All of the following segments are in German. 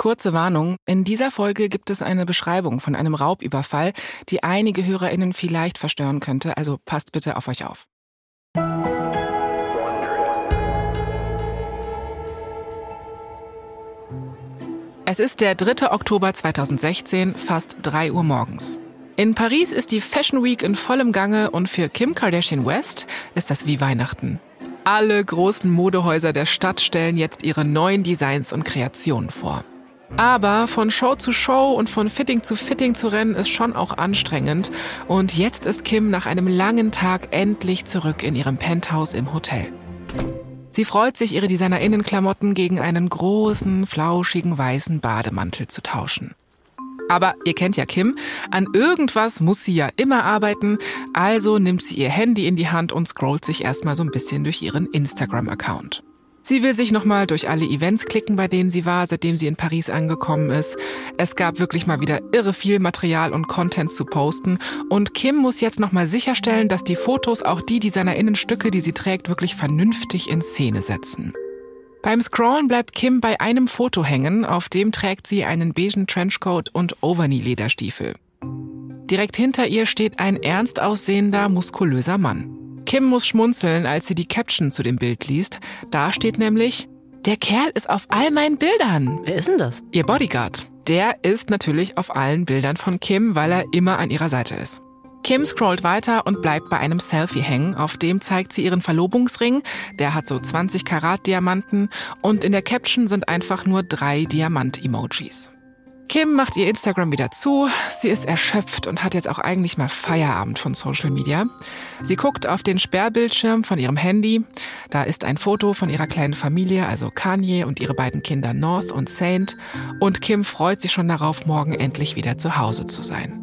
Kurze Warnung, in dieser Folge gibt es eine Beschreibung von einem Raubüberfall, die einige Hörerinnen vielleicht verstören könnte, also passt bitte auf euch auf. Es ist der 3. Oktober 2016, fast 3 Uhr morgens. In Paris ist die Fashion Week in vollem Gange und für Kim Kardashian West ist das wie Weihnachten. Alle großen Modehäuser der Stadt stellen jetzt ihre neuen Designs und Kreationen vor. Aber von Show zu Show und von Fitting zu Fitting zu rennen ist schon auch anstrengend. Und jetzt ist Kim nach einem langen Tag endlich zurück in ihrem Penthouse im Hotel. Sie freut sich, ihre Designerinnenklamotten gegen einen großen, flauschigen weißen Bademantel zu tauschen. Aber ihr kennt ja Kim, an irgendwas muss sie ja immer arbeiten, also nimmt sie ihr Handy in die Hand und scrollt sich erstmal so ein bisschen durch ihren Instagram-Account. Sie will sich nochmal durch alle Events klicken, bei denen sie war, seitdem sie in Paris angekommen ist. Es gab wirklich mal wieder irre viel Material und Content zu posten. Und Kim muss jetzt nochmal sicherstellen, dass die Fotos auch die DesignerInnenstücke, die sie trägt, wirklich vernünftig in Szene setzen. Beim Scrollen bleibt Kim bei einem Foto hängen, auf dem trägt sie einen beigen Trenchcoat und Overknee-Lederstiefel. Direkt hinter ihr steht ein ernst aussehender, muskulöser Mann. Kim muss schmunzeln, als sie die Caption zu dem Bild liest. Da steht nämlich, der Kerl ist auf all meinen Bildern. Wer ist denn das? Ihr Bodyguard. Der ist natürlich auf allen Bildern von Kim, weil er immer an ihrer Seite ist. Kim scrollt weiter und bleibt bei einem Selfie hängen. Auf dem zeigt sie ihren Verlobungsring. Der hat so 20 Karat Diamanten und in der Caption sind einfach nur drei Diamant-Emojis. Kim macht ihr Instagram wieder zu. Sie ist erschöpft und hat jetzt auch eigentlich mal Feierabend von Social Media. Sie guckt auf den Sperrbildschirm von ihrem Handy. Da ist ein Foto von ihrer kleinen Familie, also Kanye und ihre beiden Kinder North und Saint. Und Kim freut sich schon darauf, morgen endlich wieder zu Hause zu sein.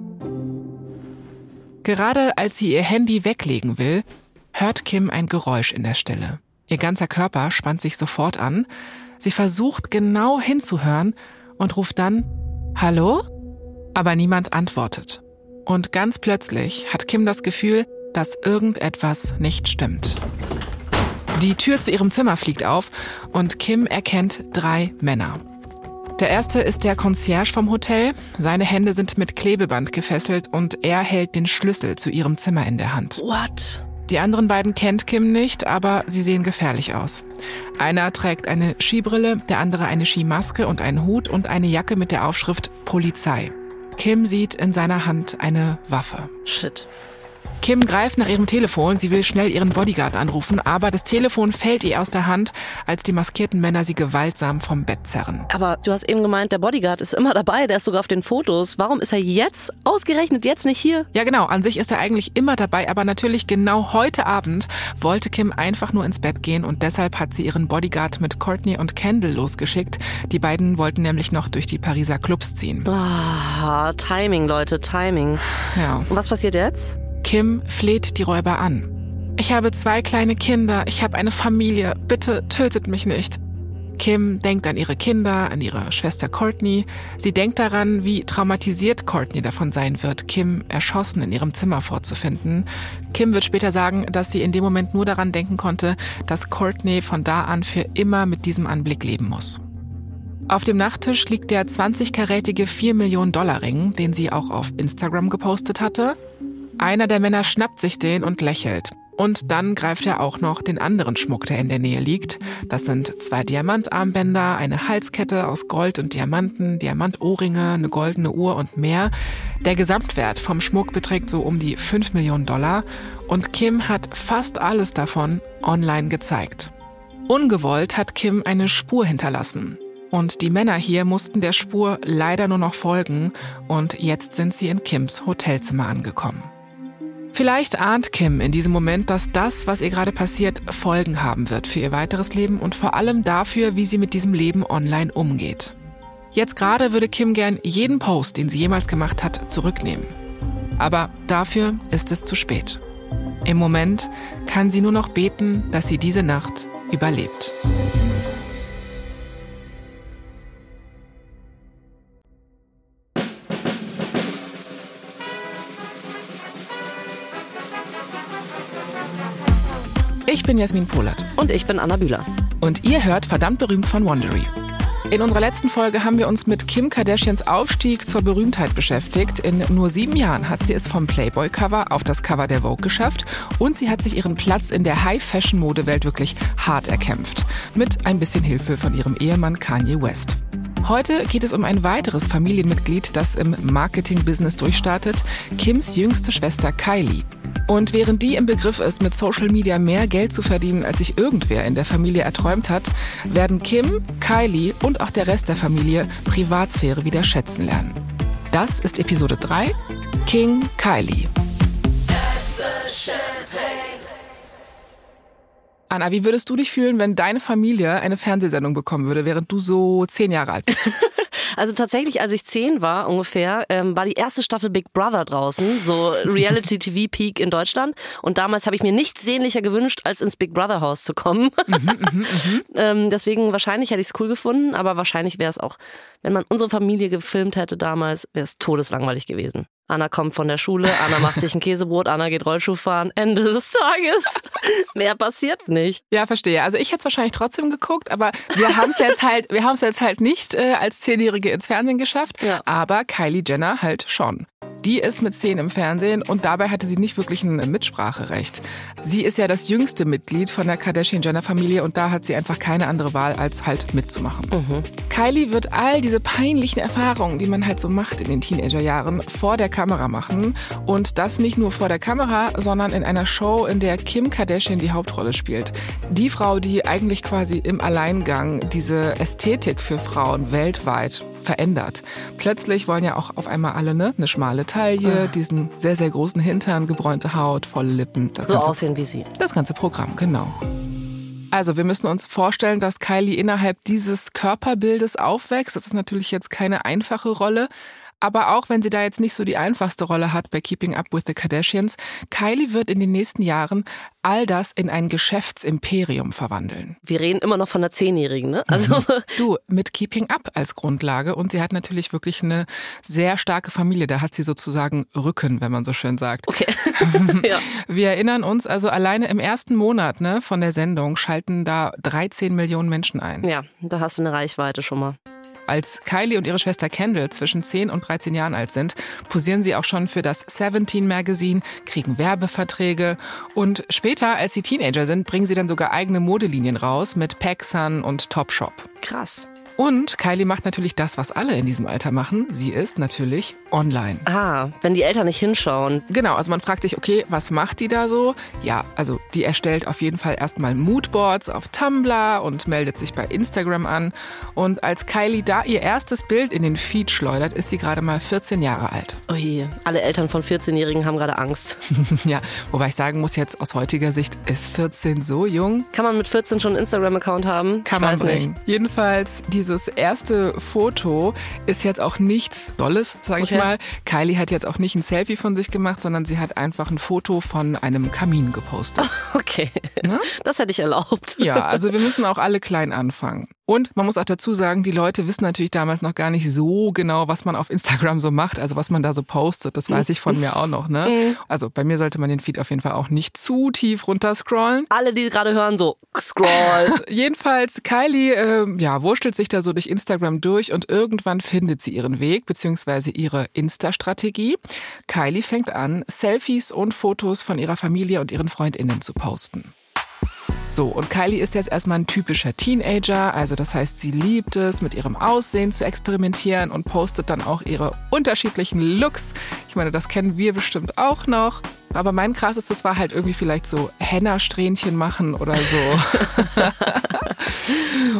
Gerade als sie ihr Handy weglegen will, hört Kim ein Geräusch in der Stille. Ihr ganzer Körper spannt sich sofort an. Sie versucht genau hinzuhören und ruft dann Hallo? Aber niemand antwortet. Und ganz plötzlich hat Kim das Gefühl, dass irgendetwas nicht stimmt. Die Tür zu ihrem Zimmer fliegt auf und Kim erkennt drei Männer. Der erste ist der Concierge vom Hotel. Seine Hände sind mit Klebeband gefesselt und er hält den Schlüssel zu ihrem Zimmer in der Hand. What? Die anderen beiden kennt Kim nicht, aber sie sehen gefährlich aus. Einer trägt eine Skibrille, der andere eine Skimaske und einen Hut und eine Jacke mit der Aufschrift Polizei. Kim sieht in seiner Hand eine Waffe. Shit. Kim greift nach ihrem Telefon, sie will schnell ihren Bodyguard anrufen, aber das Telefon fällt ihr aus der Hand, als die maskierten Männer sie gewaltsam vom Bett zerren. Aber du hast eben gemeint, der Bodyguard ist immer dabei, der ist sogar auf den Fotos. Warum ist er jetzt ausgerechnet jetzt nicht hier? Ja genau, an sich ist er eigentlich immer dabei, aber natürlich genau heute Abend wollte Kim einfach nur ins Bett gehen und deshalb hat sie ihren Bodyguard mit Courtney und Kendall losgeschickt. Die beiden wollten nämlich noch durch die Pariser Clubs ziehen. Ah, Timing, Leute, Timing. Ja. Und was passiert jetzt? Kim fleht die Räuber an. Ich habe zwei kleine Kinder, ich habe eine Familie, bitte tötet mich nicht. Kim denkt an ihre Kinder, an ihre Schwester Courtney. Sie denkt daran, wie traumatisiert Courtney davon sein wird, Kim erschossen in ihrem Zimmer vorzufinden. Kim wird später sagen, dass sie in dem Moment nur daran denken konnte, dass Courtney von da an für immer mit diesem Anblick leben muss. Auf dem Nachttisch liegt der 20-karätige 4 Millionen Dollar Ring, den sie auch auf Instagram gepostet hatte. Einer der Männer schnappt sich den und lächelt. Und dann greift er auch noch den anderen Schmuck, der in der Nähe liegt. Das sind zwei Diamantarmbänder, eine Halskette aus Gold und Diamanten, Diamantohrringe, eine goldene Uhr und mehr. Der Gesamtwert vom Schmuck beträgt so um die 5 Millionen Dollar und Kim hat fast alles davon online gezeigt. Ungewollt hat Kim eine Spur hinterlassen. Und die Männer hier mussten der Spur leider nur noch folgen und jetzt sind sie in Kims Hotelzimmer angekommen. Vielleicht ahnt Kim in diesem Moment, dass das, was ihr gerade passiert, Folgen haben wird für ihr weiteres Leben und vor allem dafür, wie sie mit diesem Leben online umgeht. Jetzt gerade würde Kim gern jeden Post, den sie jemals gemacht hat, zurücknehmen. Aber dafür ist es zu spät. Im Moment kann sie nur noch beten, dass sie diese Nacht überlebt. Ich bin Jasmin Polat. Und ich bin Anna Bühler. Und ihr hört verdammt berühmt von Wondery. In unserer letzten Folge haben wir uns mit Kim Kardashians Aufstieg zur Berühmtheit beschäftigt. In nur sieben Jahren hat sie es vom Playboy-Cover auf das Cover der Vogue geschafft und sie hat sich ihren Platz in der High-Fashion-Modewelt wirklich hart erkämpft. Mit ein bisschen Hilfe von ihrem Ehemann Kanye West. Heute geht es um ein weiteres Familienmitglied, das im Marketing-Business durchstartet, Kims jüngste Schwester Kylie. Und während die im Begriff ist, mit Social Media mehr Geld zu verdienen, als sich irgendwer in der Familie erträumt hat, werden Kim, Kylie und auch der Rest der Familie Privatsphäre wieder schätzen lernen. Das ist Episode 3, King Kylie. Anna, wie würdest du dich fühlen, wenn deine Familie eine Fernsehsendung bekommen würde, während du so zehn Jahre alt bist? Also tatsächlich, als ich zehn war ungefähr, ähm, war die erste Staffel Big Brother draußen, so Reality TV Peak in Deutschland. Und damals habe ich mir nichts sehnlicher gewünscht, als ins Big Brother Haus zu kommen. Mhm, mh, mh. ähm, deswegen wahrscheinlich hätte ich es cool gefunden, aber wahrscheinlich wäre es auch, wenn man unsere Familie gefilmt hätte damals, wäre es todeslangweilig gewesen. Anna kommt von der Schule, Anna macht sich ein Käsebrot, Anna geht Rollschuh fahren. Ende des Tages. Mehr passiert nicht. Ja, verstehe. Also ich hätte es wahrscheinlich trotzdem geguckt, aber wir haben es jetzt halt, wir haben es jetzt halt nicht äh, als Zehnjährige ins Fernsehen geschafft. Ja. Aber Kylie Jenner halt schon. Die ist mit zehn im Fernsehen und dabei hatte sie nicht wirklich ein Mitspracherecht. Sie ist ja das jüngste Mitglied von der Kardashian-Jenner-Familie und da hat sie einfach keine andere Wahl, als halt mitzumachen. Mhm. Kylie wird all diese peinlichen Erfahrungen, die man halt so macht in den Teenagerjahren, vor der Kamera machen. Und das nicht nur vor der Kamera, sondern in einer Show, in der Kim Kardashian die Hauptrolle spielt. Die Frau, die eigentlich quasi im Alleingang diese Ästhetik für Frauen weltweit verändert. Plötzlich wollen ja auch auf einmal alle ne, eine schmale Taille, ah. diesen sehr, sehr großen Hintern, gebräunte Haut, volle Lippen. so ganze, aussehen wie sie. Das ganze Programm, genau. Also wir müssen uns vorstellen, dass Kylie innerhalb dieses Körperbildes aufwächst. Das ist natürlich jetzt keine einfache Rolle, aber auch wenn sie da jetzt nicht so die einfachste Rolle hat bei Keeping Up with the Kardashians, Kylie wird in den nächsten Jahren all das in ein Geschäftsimperium verwandeln. Wir reden immer noch von einer Zehnjährigen, ne? Also mhm. du mit Keeping Up als Grundlage und sie hat natürlich wirklich eine sehr starke Familie. Da hat sie sozusagen Rücken, wenn man so schön sagt. Okay. ja. Wir erinnern uns also alleine im ersten Monat ne, von der Sendung schalten da 13 Millionen Menschen ein. Ja, da hast du eine Reichweite schon mal. Als Kylie und ihre Schwester Kendall zwischen 10 und 13 Jahren alt sind, posieren sie auch schon für das Seventeen Magazine, kriegen Werbeverträge und später, als sie Teenager sind, bringen sie dann sogar eigene Modelinien raus mit PacSun und Topshop. Krass. Und Kylie macht natürlich das, was alle in diesem Alter machen. Sie ist natürlich online. Ah, wenn die Eltern nicht hinschauen. Genau, also man fragt sich, okay, was macht die da so? Ja, also die erstellt auf jeden Fall erstmal Moodboards auf Tumblr und meldet sich bei Instagram an. Und als Kylie da ihr erstes Bild in den Feed schleudert, ist sie gerade mal 14 Jahre alt. Ui, alle Eltern von 14-Jährigen haben gerade Angst. ja, wobei ich sagen muss jetzt aus heutiger Sicht, ist 14 so jung? Kann man mit 14 schon einen Instagram-Account haben? Kann ich man bringen. Nicht. Jedenfalls, diese dieses erste Foto ist jetzt auch nichts Dolles, sag okay. ich mal. Kylie hat jetzt auch nicht ein Selfie von sich gemacht, sondern sie hat einfach ein Foto von einem Kamin gepostet. Okay. Ne? Das hätte ich erlaubt. Ja, also wir müssen auch alle klein anfangen. Und man muss auch dazu sagen, die Leute wissen natürlich damals noch gar nicht so genau, was man auf Instagram so macht, also was man da so postet. Das weiß ich von mir auch noch. Ne? Mhm. Also bei mir sollte man den Feed auf jeden Fall auch nicht zu tief runter scrollen. Alle, die gerade hören, so scroll. Jedenfalls, Kylie äh, ja, wurschtelt sich da so durch Instagram durch und irgendwann findet sie ihren Weg beziehungsweise ihre Insta-Strategie. Kylie fängt an, Selfies und Fotos von ihrer Familie und ihren FreundInnen zu posten. So, und Kylie ist jetzt erstmal ein typischer Teenager, also das heißt, sie liebt es, mit ihrem Aussehen zu experimentieren und postet dann auch ihre unterschiedlichen Looks. Ich meine, das kennen wir bestimmt auch noch. Aber mein krassestes war halt irgendwie vielleicht so Henna-Strähnchen machen oder so.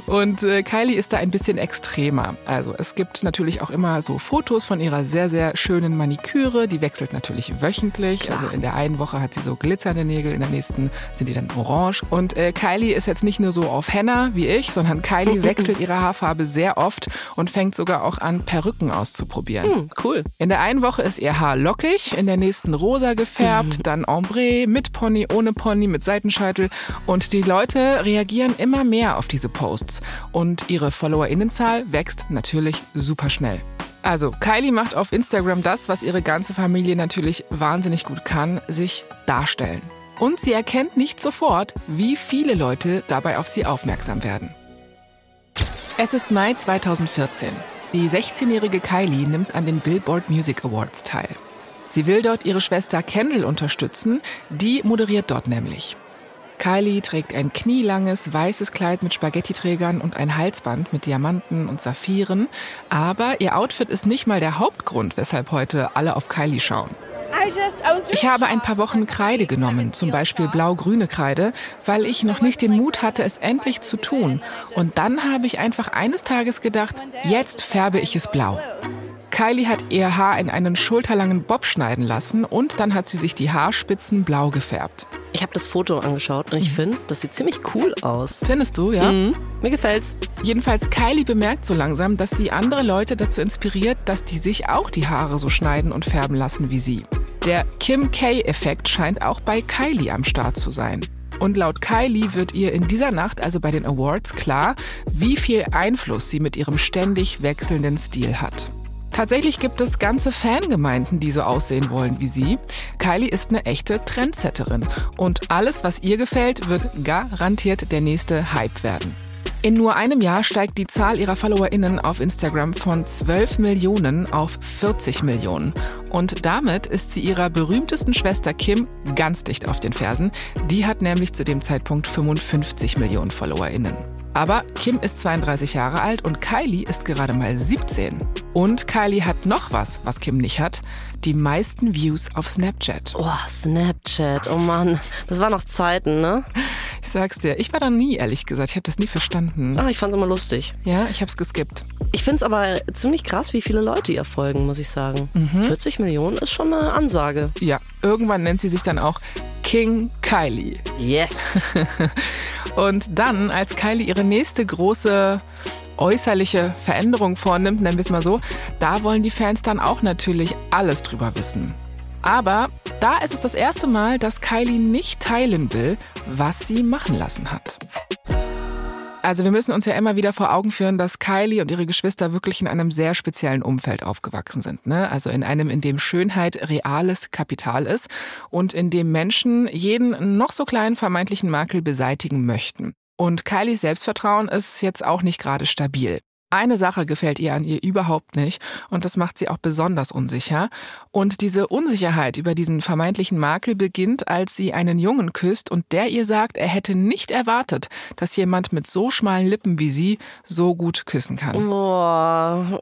Und äh, Kylie ist da ein bisschen extremer. Also es gibt natürlich auch immer so Fotos von ihrer sehr, sehr schönen Maniküre. Die wechselt natürlich wöchentlich. Klar. Also in der einen Woche hat sie so glitzernde Nägel, in der nächsten sind die dann orange. Und äh, Kylie ist jetzt nicht nur so auf Henna wie ich, sondern Kylie wechselt ihre Haarfarbe sehr oft und fängt sogar auch an, Perücken auszuprobieren. Hm, cool. In der einen Woche ist ihr Haar lockig, in der nächsten rosa gefärbt, mhm. dann ombre, mit Pony, ohne Pony, mit Seitenscheitel. Und die Leute reagieren immer mehr auf diese Posts. Und ihre FollowerInnenzahl wächst natürlich super schnell. Also, Kylie macht auf Instagram das, was ihre ganze Familie natürlich wahnsinnig gut kann, sich darstellen. Und sie erkennt nicht sofort, wie viele Leute dabei auf sie aufmerksam werden. Es ist Mai 2014. Die 16-jährige Kylie nimmt an den Billboard Music Awards teil. Sie will dort ihre Schwester Kendall unterstützen, die moderiert dort nämlich. Kylie trägt ein knielanges weißes Kleid mit Spaghettiträgern und ein Halsband mit Diamanten und Saphiren, aber ihr Outfit ist nicht mal der Hauptgrund, weshalb heute alle auf Kylie schauen. Ich habe ein paar Wochen Kreide genommen, zum Beispiel blau-grüne Kreide, weil ich noch nicht den Mut hatte, es endlich zu tun. Und dann habe ich einfach eines Tages gedacht, jetzt färbe ich es blau. Kylie hat ihr Haar in einen schulterlangen Bob schneiden lassen und dann hat sie sich die Haarspitzen blau gefärbt. Ich habe das Foto angeschaut und ich mhm. finde, das sieht ziemlich cool aus. Findest du, ja? Mhm. Mir gefällt's. Jedenfalls Kylie bemerkt so langsam, dass sie andere Leute dazu inspiriert, dass die sich auch die Haare so schneiden und färben lassen wie sie. Der Kim K-Effekt scheint auch bei Kylie am Start zu sein. Und laut Kylie wird ihr in dieser Nacht, also bei den Awards, klar, wie viel Einfluss sie mit ihrem ständig wechselnden Stil hat. Tatsächlich gibt es ganze Fangemeinden, die so aussehen wollen wie sie. Kylie ist eine echte Trendsetterin und alles, was ihr gefällt, wird garantiert der nächste Hype werden. In nur einem Jahr steigt die Zahl ihrer FollowerInnen auf Instagram von 12 Millionen auf 40 Millionen. Und damit ist sie ihrer berühmtesten Schwester Kim ganz dicht auf den Fersen. Die hat nämlich zu dem Zeitpunkt 55 Millionen FollowerInnen. Aber Kim ist 32 Jahre alt und Kylie ist gerade mal 17. Und Kylie hat noch was, was Kim nicht hat. Die meisten Views auf Snapchat. Oh, Snapchat. Oh Mann. Das waren noch Zeiten, ne? Ich sag's dir. Ich war da nie, ehrlich gesagt. Ich habe das nie verstanden. Ach, ich fand's immer lustig. Ja, ich hab's geskippt. Ich find's aber ziemlich krass, wie viele Leute ihr folgen, muss ich sagen. Mhm. 40 Millionen ist schon eine Ansage. Ja, irgendwann nennt sie sich dann auch King Kylie. Yes. Und dann, als Kylie ihre nächste große äußerliche Veränderung vornimmt, nennen wir es mal so, da wollen die Fans dann auch natürlich alles drüber wissen. Aber da ist es das erste Mal, dass Kylie nicht teilen will, was sie machen lassen hat. Also wir müssen uns ja immer wieder vor Augen führen, dass Kylie und ihre Geschwister wirklich in einem sehr speziellen Umfeld aufgewachsen sind. Ne? Also in einem, in dem Schönheit reales Kapital ist und in dem Menschen jeden noch so kleinen vermeintlichen Makel beseitigen möchten. Und Kylies Selbstvertrauen ist jetzt auch nicht gerade stabil. Eine Sache gefällt ihr an ihr überhaupt nicht und das macht sie auch besonders unsicher. Und diese Unsicherheit über diesen vermeintlichen Makel beginnt, als sie einen Jungen küsst und der ihr sagt, er hätte nicht erwartet, dass jemand mit so schmalen Lippen wie sie so gut küssen kann. Boah,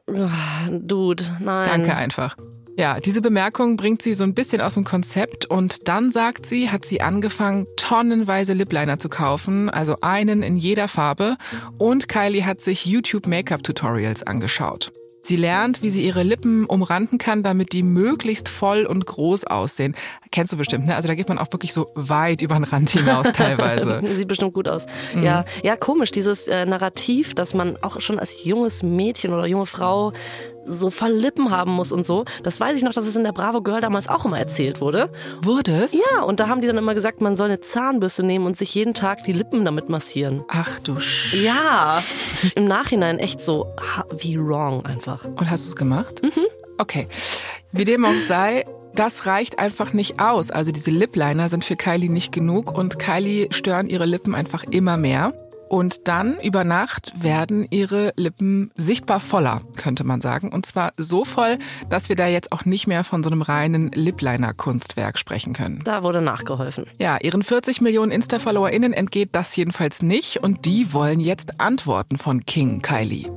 Dude, nein. Danke einfach. Ja, diese Bemerkung bringt sie so ein bisschen aus dem Konzept und dann sagt sie, hat sie angefangen, tonnenweise Lipliner zu kaufen, also einen in jeder Farbe und Kylie hat sich YouTube Make-up Tutorials angeschaut. Sie lernt, wie sie ihre Lippen umranden kann, damit die möglichst voll und groß aussehen. Kennst du bestimmt, ne? Also da geht man auch wirklich so weit über den Rand hinaus teilweise. Sieht bestimmt gut aus. Mhm. Ja, ja, komisch, dieses äh, Narrativ, dass man auch schon als junges Mädchen oder junge Frau so voll Lippen haben muss und so. Das weiß ich noch, dass es in der Bravo Girl damals auch immer erzählt wurde. Wurde es? Ja, und da haben die dann immer gesagt, man soll eine Zahnbürste nehmen und sich jeden Tag die Lippen damit massieren. Ach du Sch. Ja, im Nachhinein echt so wie wrong einfach. Und hast du es gemacht? Mhm. Okay. Wie dem auch sei, das reicht einfach nicht aus. Also diese Lipliner sind für Kylie nicht genug und Kylie stören ihre Lippen einfach immer mehr. Und dann über Nacht werden ihre Lippen sichtbar voller, könnte man sagen. Und zwar so voll, dass wir da jetzt auch nicht mehr von so einem reinen Lipliner-Kunstwerk sprechen können. Da wurde nachgeholfen. Ja, ihren 40 Millionen Insta-FollowerInnen entgeht das jedenfalls nicht und die wollen jetzt Antworten von King Kylie.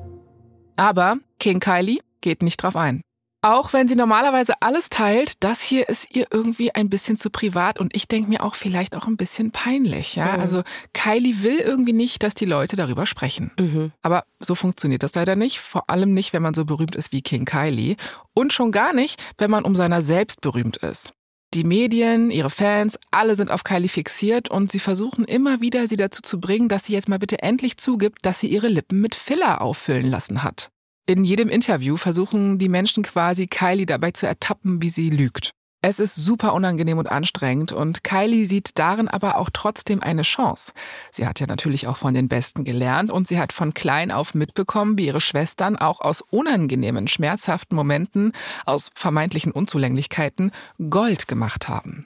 Aber King Kylie geht nicht drauf ein. Auch wenn sie normalerweise alles teilt, das hier ist ihr irgendwie ein bisschen zu privat und ich denke mir auch vielleicht auch ein bisschen peinlich. Ja, mhm. also Kylie will irgendwie nicht, dass die Leute darüber sprechen. Mhm. Aber so funktioniert das leider nicht. Vor allem nicht, wenn man so berühmt ist wie King Kylie und schon gar nicht, wenn man um seiner selbst berühmt ist. Die Medien, ihre Fans, alle sind auf Kylie fixiert und sie versuchen immer wieder, sie dazu zu bringen, dass sie jetzt mal bitte endlich zugibt, dass sie ihre Lippen mit Filler auffüllen lassen hat. In jedem Interview versuchen die Menschen quasi Kylie dabei zu ertappen, wie sie lügt. Es ist super unangenehm und anstrengend und Kylie sieht darin aber auch trotzdem eine Chance. Sie hat ja natürlich auch von den Besten gelernt und sie hat von klein auf mitbekommen, wie ihre Schwestern auch aus unangenehmen, schmerzhaften Momenten, aus vermeintlichen Unzulänglichkeiten Gold gemacht haben.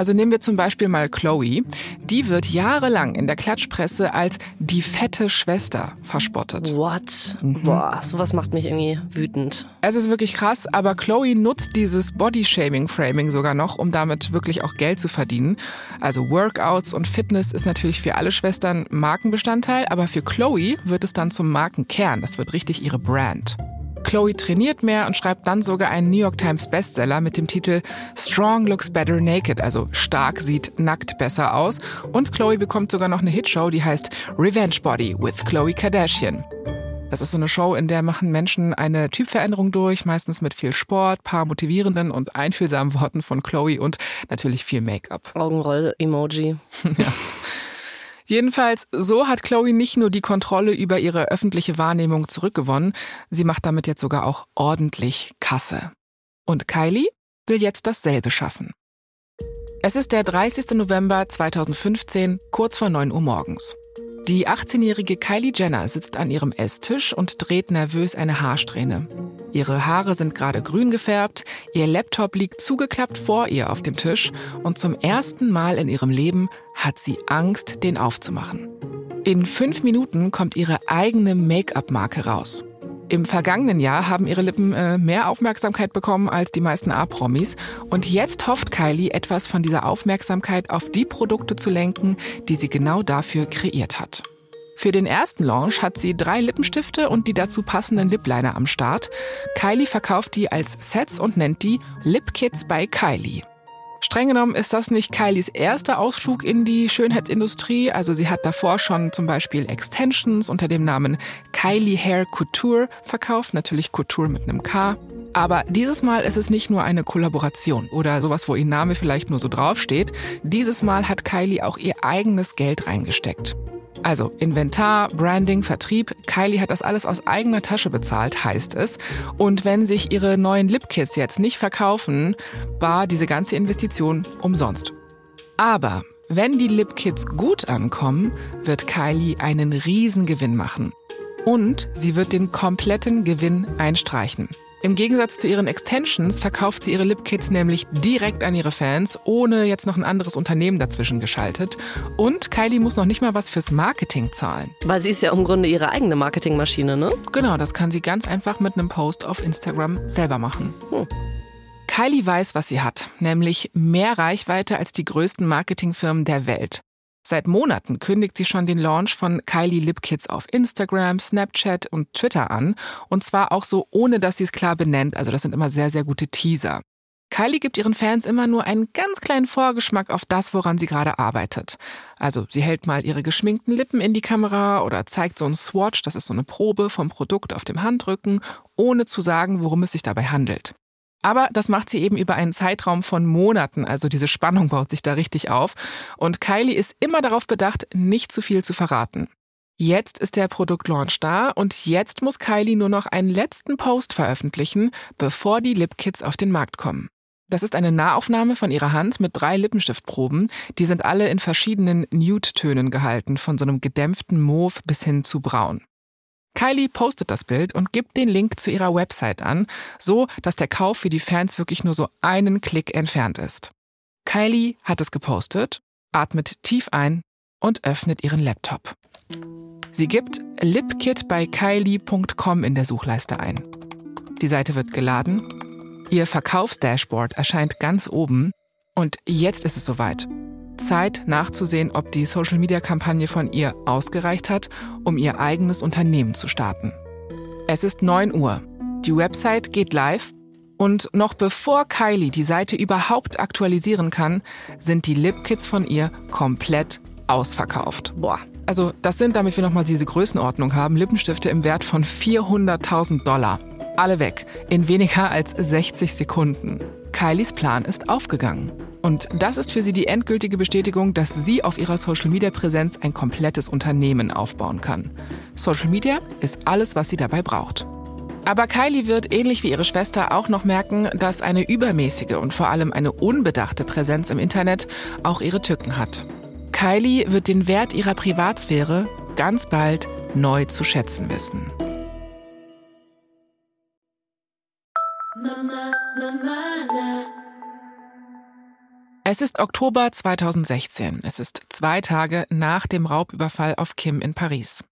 Also nehmen wir zum Beispiel mal Chloe. Die wird jahrelang in der Klatschpresse als die fette Schwester verspottet. What? Mhm. Boah, sowas macht mich irgendwie wütend. Es ist wirklich krass, aber Chloe nutzt dieses Body-Shaming-Framing sogar noch, um damit wirklich auch Geld zu verdienen. Also Workouts und Fitness ist natürlich für alle Schwestern Markenbestandteil, aber für Chloe wird es dann zum Markenkern. Das wird richtig ihre Brand. Chloe trainiert mehr und schreibt dann sogar einen New York Times Bestseller mit dem Titel Strong Looks Better Naked, also stark sieht nackt besser aus. Und Chloe bekommt sogar noch eine Hitshow, die heißt Revenge Body with Chloe Kardashian. Das ist so eine Show, in der machen Menschen eine Typveränderung durch, meistens mit viel Sport, paar motivierenden und einfühlsamen Worten von Chloe und natürlich viel Make-up. Augenroll-Emoji. ja. Jedenfalls, so hat Chloe nicht nur die Kontrolle über ihre öffentliche Wahrnehmung zurückgewonnen, sie macht damit jetzt sogar auch ordentlich Kasse. Und Kylie will jetzt dasselbe schaffen. Es ist der 30. November 2015, kurz vor 9 Uhr morgens. Die 18-jährige Kylie Jenner sitzt an ihrem Esstisch und dreht nervös eine Haarsträhne. Ihre Haare sind gerade grün gefärbt, ihr Laptop liegt zugeklappt vor ihr auf dem Tisch und zum ersten Mal in ihrem Leben hat sie Angst, den aufzumachen. In fünf Minuten kommt ihre eigene Make-up-Marke raus. Im vergangenen Jahr haben ihre Lippen äh, mehr Aufmerksamkeit bekommen als die meisten A-Promis. Und jetzt hofft Kylie, etwas von dieser Aufmerksamkeit auf die Produkte zu lenken, die sie genau dafür kreiert hat. Für den ersten Launch hat sie drei Lippenstifte und die dazu passenden Lip-Liner am Start. Kylie verkauft die als Sets und nennt die Lip Kits by Kylie. Streng genommen ist das nicht Kylies erster Ausflug in die Schönheitsindustrie. Also sie hat davor schon zum Beispiel Extensions unter dem Namen Kylie Hair Couture verkauft. Natürlich Couture mit einem K. Aber dieses Mal ist es nicht nur eine Kollaboration oder sowas, wo ihr Name vielleicht nur so draufsteht. Dieses Mal hat Kylie auch ihr eigenes Geld reingesteckt. Also Inventar, Branding, Vertrieb. Kylie hat das alles aus eigener Tasche bezahlt, heißt es. Und wenn sich ihre neuen Lipkits jetzt nicht verkaufen, war diese ganze Investition umsonst. Aber wenn die Lipkits gut ankommen, wird Kylie einen Riesengewinn machen. Und sie wird den kompletten Gewinn einstreichen. Im Gegensatz zu ihren Extensions verkauft sie ihre Lipkits nämlich direkt an ihre Fans, ohne jetzt noch ein anderes Unternehmen dazwischen geschaltet. Und Kylie muss noch nicht mal was fürs Marketing zahlen. Weil sie ist ja im Grunde ihre eigene Marketingmaschine, ne? Genau, das kann sie ganz einfach mit einem Post auf Instagram selber machen. Hm. Kylie weiß, was sie hat, nämlich mehr Reichweite als die größten Marketingfirmen der Welt. Seit Monaten kündigt sie schon den Launch von Kylie Lip Kits auf Instagram, Snapchat und Twitter an. Und zwar auch so, ohne dass sie es klar benennt. Also das sind immer sehr, sehr gute Teaser. Kylie gibt ihren Fans immer nur einen ganz kleinen Vorgeschmack auf das, woran sie gerade arbeitet. Also sie hält mal ihre geschminkten Lippen in die Kamera oder zeigt so ein Swatch, das ist so eine Probe vom Produkt auf dem Handrücken, ohne zu sagen, worum es sich dabei handelt. Aber das macht sie eben über einen Zeitraum von Monaten, also diese Spannung baut sich da richtig auf. Und Kylie ist immer darauf bedacht, nicht zu viel zu verraten. Jetzt ist der Produktlaunch da und jetzt muss Kylie nur noch einen letzten Post veröffentlichen, bevor die Lipkits auf den Markt kommen. Das ist eine Nahaufnahme von ihrer Hand mit drei Lippenstiftproben. Die sind alle in verschiedenen Nude-Tönen gehalten, von so einem gedämpften Mauve bis hin zu braun. Kylie postet das Bild und gibt den Link zu ihrer Website an, so dass der Kauf für die Fans wirklich nur so einen Klick entfernt ist. Kylie hat es gepostet, atmet tief ein und öffnet ihren Laptop. Sie gibt lipkit bei kylie.com in der Suchleiste ein. Die Seite wird geladen, ihr Verkaufsdashboard erscheint ganz oben und jetzt ist es soweit. Zeit nachzusehen, ob die Social-Media-Kampagne von ihr ausgereicht hat, um ihr eigenes Unternehmen zu starten. Es ist 9 Uhr. Die Website geht live und noch bevor Kylie die Seite überhaupt aktualisieren kann, sind die Lipkits von ihr komplett ausverkauft. Boah. Also das sind, damit wir nochmal diese Größenordnung haben, Lippenstifte im Wert von 400.000 Dollar. Alle weg, in weniger als 60 Sekunden. Kylies Plan ist aufgegangen. Und das ist für sie die endgültige Bestätigung, dass sie auf ihrer Social-Media-Präsenz ein komplettes Unternehmen aufbauen kann. Social Media ist alles, was sie dabei braucht. Aber Kylie wird ähnlich wie ihre Schwester auch noch merken, dass eine übermäßige und vor allem eine unbedachte Präsenz im Internet auch ihre Tücken hat. Kylie wird den Wert ihrer Privatsphäre ganz bald neu zu schätzen wissen. Mama, Mama, Es ist Oktober 2016. Es ist zwei Tage nach dem Raubüberfall auf Kim in Paris.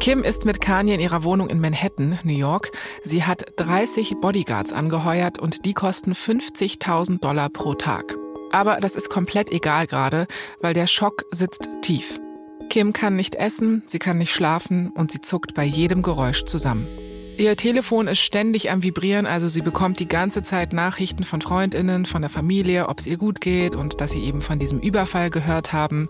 Kim ist mit Kanye in ihrer Wohnung in Manhattan, New York. Sie hat 30 Bodyguards angeheuert und die kosten 50.000 Dollar pro Tag. Aber das ist komplett egal gerade, weil der Schock sitzt tief. Kim kann nicht essen, sie kann nicht schlafen und sie zuckt bei jedem Geräusch zusammen. Ihr Telefon ist ständig am Vibrieren, also sie bekommt die ganze Zeit Nachrichten von Freundinnen, von der Familie, ob es ihr gut geht und dass sie eben von diesem Überfall gehört haben.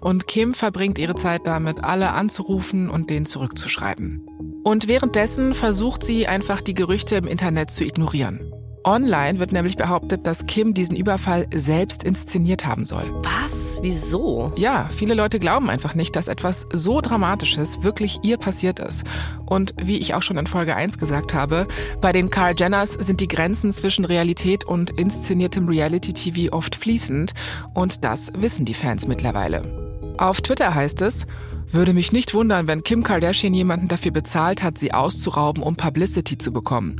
Und Kim verbringt ihre Zeit damit, alle anzurufen und denen zurückzuschreiben. Und währenddessen versucht sie einfach die Gerüchte im Internet zu ignorieren. Online wird nämlich behauptet, dass Kim diesen Überfall selbst inszeniert haben soll. Was? Wieso? Ja, viele Leute glauben einfach nicht, dass etwas so Dramatisches wirklich ihr passiert ist. Und wie ich auch schon in Folge 1 gesagt habe, bei den Carl Jenners sind die Grenzen zwischen Realität und inszeniertem Reality-TV oft fließend. Und das wissen die Fans mittlerweile. Auf Twitter heißt es, würde mich nicht wundern, wenn Kim Kardashian jemanden dafür bezahlt hat, sie auszurauben, um Publicity zu bekommen.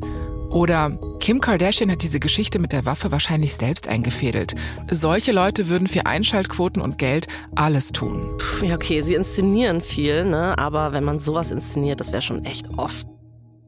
Oder Kim Kardashian hat diese Geschichte mit der Waffe wahrscheinlich selbst eingefädelt. Solche Leute würden für Einschaltquoten und Geld alles tun. Puh, ja, okay, sie inszenieren viel, ne? Aber wenn man sowas inszeniert, das wäre schon echt oft.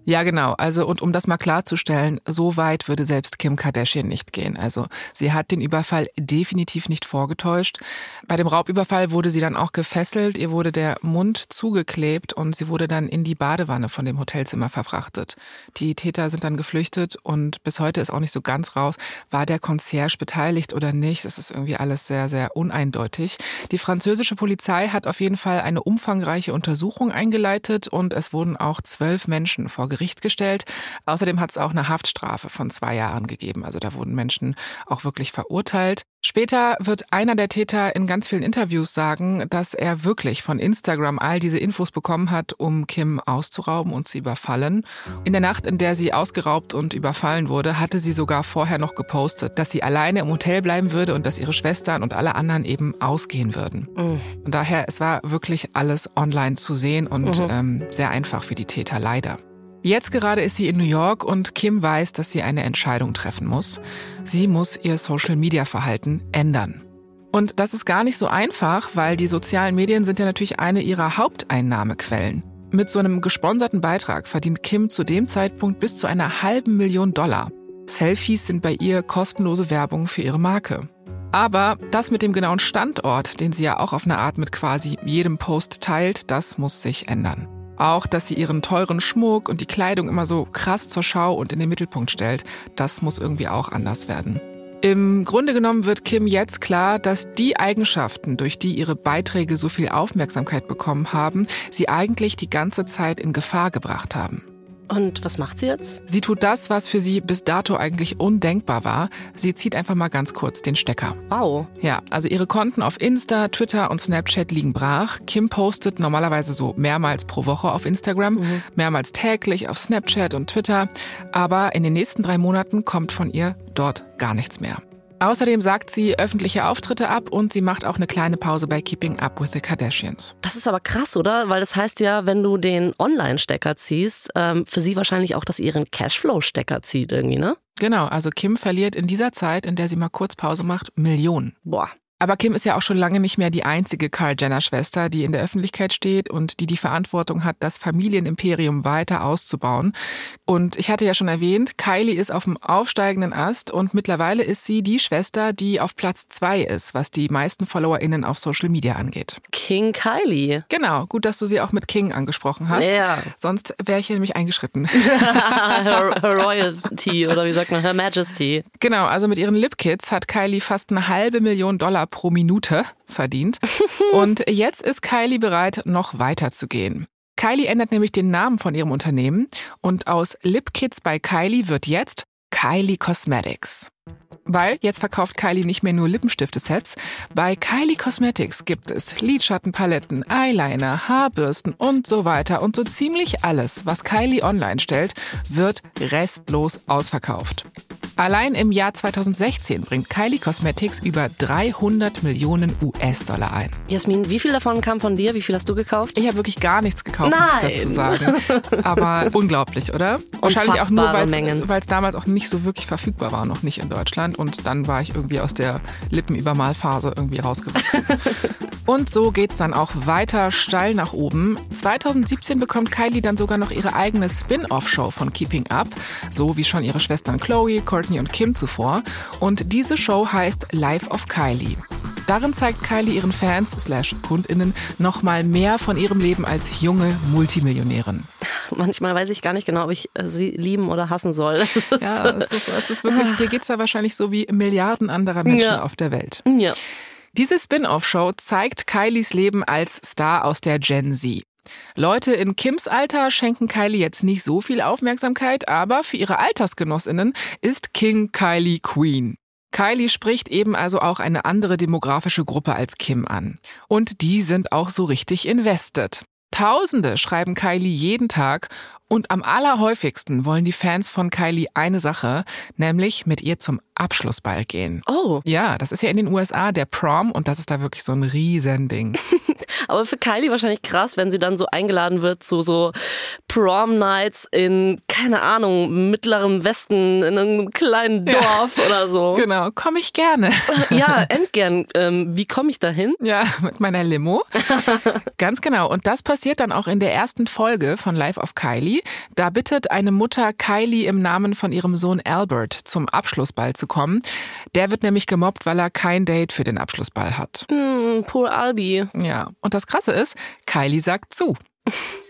Ja, genau. Also, und um das mal klarzustellen, so weit würde selbst Kim Kardashian nicht gehen. Also, sie hat den Überfall definitiv nicht vorgetäuscht. Bei dem Raubüberfall wurde sie dann auch gefesselt, ihr wurde der Mund zugeklebt und sie wurde dann in die Badewanne von dem Hotelzimmer verfrachtet. Die Täter sind dann geflüchtet und bis heute ist auch nicht so ganz raus, war der Concierge beteiligt oder nicht. Das ist irgendwie alles sehr, sehr uneindeutig. Die französische Polizei hat auf jeden Fall eine umfangreiche Untersuchung eingeleitet und es wurden auch zwölf Menschen vor Gericht gestellt. Außerdem hat es auch eine Haftstrafe von zwei Jahren gegeben. Also da wurden Menschen auch wirklich verurteilt. Später wird einer der Täter in ganz vielen Interviews sagen, dass er wirklich von Instagram all diese Infos bekommen hat, um Kim auszurauben und zu überfallen. In der Nacht, in der sie ausgeraubt und überfallen wurde, hatte sie sogar vorher noch gepostet, dass sie alleine im Hotel bleiben würde und dass ihre Schwestern und alle anderen eben ausgehen würden. Mhm. Und daher, es war wirklich alles online zu sehen und mhm. ähm, sehr einfach für die Täter leider. Jetzt gerade ist sie in New York und Kim weiß, dass sie eine Entscheidung treffen muss. Sie muss ihr Social-Media-Verhalten ändern. Und das ist gar nicht so einfach, weil die sozialen Medien sind ja natürlich eine ihrer Haupteinnahmequellen. Mit so einem gesponserten Beitrag verdient Kim zu dem Zeitpunkt bis zu einer halben Million Dollar. Selfies sind bei ihr kostenlose Werbung für ihre Marke. Aber das mit dem genauen Standort, den sie ja auch auf eine Art mit quasi jedem Post teilt, das muss sich ändern. Auch, dass sie ihren teuren Schmuck und die Kleidung immer so krass zur Schau und in den Mittelpunkt stellt, das muss irgendwie auch anders werden. Im Grunde genommen wird Kim jetzt klar, dass die Eigenschaften, durch die ihre Beiträge so viel Aufmerksamkeit bekommen haben, sie eigentlich die ganze Zeit in Gefahr gebracht haben. Und was macht sie jetzt? Sie tut das, was für sie bis dato eigentlich undenkbar war. Sie zieht einfach mal ganz kurz den Stecker. Wow. Ja, also ihre Konten auf Insta, Twitter und Snapchat liegen brach. Kim postet normalerweise so mehrmals pro Woche auf Instagram, mhm. mehrmals täglich auf Snapchat und Twitter. Aber in den nächsten drei Monaten kommt von ihr dort gar nichts mehr. Außerdem sagt sie öffentliche Auftritte ab und sie macht auch eine kleine Pause bei Keeping Up with the Kardashians. Das ist aber krass, oder? Weil das heißt ja, wenn du den Online-Stecker ziehst, ähm, für sie wahrscheinlich auch, dass sie ihren Cashflow-Stecker zieht irgendwie, ne? Genau, also Kim verliert in dieser Zeit, in der sie mal kurz Pause macht, Millionen. Boah. Aber Kim ist ja auch schon lange nicht mehr die einzige Karl Jenner-Schwester, die in der Öffentlichkeit steht und die die Verantwortung hat, das Familienimperium weiter auszubauen. Und ich hatte ja schon erwähnt, Kylie ist auf dem aufsteigenden Ast und mittlerweile ist sie die Schwester, die auf Platz zwei ist, was die meisten FollowerInnen auf Social Media angeht. King Kylie. Genau, gut, dass du sie auch mit King angesprochen hast. Ja. Sonst wäre ich nämlich eingeschritten. her, her Royalty oder wie sagt man, Her Majesty. Genau, also mit ihren Lip Kits hat Kylie fast eine halbe Million Dollar pro Minute verdient. Und jetzt ist Kylie bereit, noch weiter zu gehen. Kylie ändert nämlich den Namen von ihrem Unternehmen und aus Lip Kits bei Kylie wird jetzt Kylie Cosmetics. Weil jetzt verkauft Kylie nicht mehr nur Lippenstifte-Sets. Bei Kylie Cosmetics gibt es Lidschattenpaletten, Eyeliner, Haarbürsten und so weiter. Und so ziemlich alles, was Kylie online stellt, wird restlos ausverkauft. Allein im Jahr 2016 bringt Kylie Cosmetics über 300 Millionen US-Dollar ein. Jasmin, wie viel davon kam von dir? Wie viel hast du gekauft? Ich habe wirklich gar nichts gekauft, muss ich dazu sagen. Aber unglaublich, oder? Wahrscheinlich auch nur, weil es damals auch nicht so wirklich verfügbar war, noch nicht in Deutschland. Und dann war ich irgendwie aus der Lippenübermalphase irgendwie rausgewachsen. Und so geht's dann auch weiter steil nach oben. 2017 bekommt Kylie dann sogar noch ihre eigene Spin-off-Show von Keeping Up, so wie schon ihre Schwestern Chloe, Courtney und Kim zuvor. Und diese Show heißt Life of Kylie. Darin zeigt Kylie ihren Fans slash KundInnen nochmal mehr von ihrem Leben als junge Multimillionärin. Manchmal weiß ich gar nicht genau, ob ich äh, sie lieben oder hassen soll. ja, es ist, es ist wirklich, dir geht's da wahrscheinlich so wie Milliarden anderer Menschen ja. auf der Welt. Ja. Diese Spin-off-Show zeigt Kylies Leben als Star aus der Gen Z. Leute in Kims Alter schenken Kylie jetzt nicht so viel Aufmerksamkeit, aber für ihre Altersgenossinnen ist King Kylie Queen. Kylie spricht eben also auch eine andere demografische Gruppe als Kim an. Und die sind auch so richtig invested. Tausende schreiben Kylie jeden Tag und am allerhäufigsten wollen die Fans von Kylie eine Sache, nämlich mit ihr zum Abschlussball gehen. Oh. Ja, das ist ja in den USA der Prom und das ist da wirklich so ein Riesending. Aber für Kylie wahrscheinlich krass, wenn sie dann so eingeladen wird zu so Prom-Nights in, keine Ahnung, mittlerem Westen, in einem kleinen Dorf ja. oder so. Genau, komme ich gerne. Ja, endgern. Ähm, wie komme ich da hin? Ja, mit meiner Limo. Ganz genau. Und das passiert dann auch in der ersten Folge von Life of Kylie. Da bittet eine Mutter Kylie im Namen von ihrem Sohn Albert zum Abschlussball zu kommen. Der wird nämlich gemobbt, weil er kein Date für den Abschlussball hat. Mm, poor Albi. Ja, und das Krasse ist, Kylie sagt zu.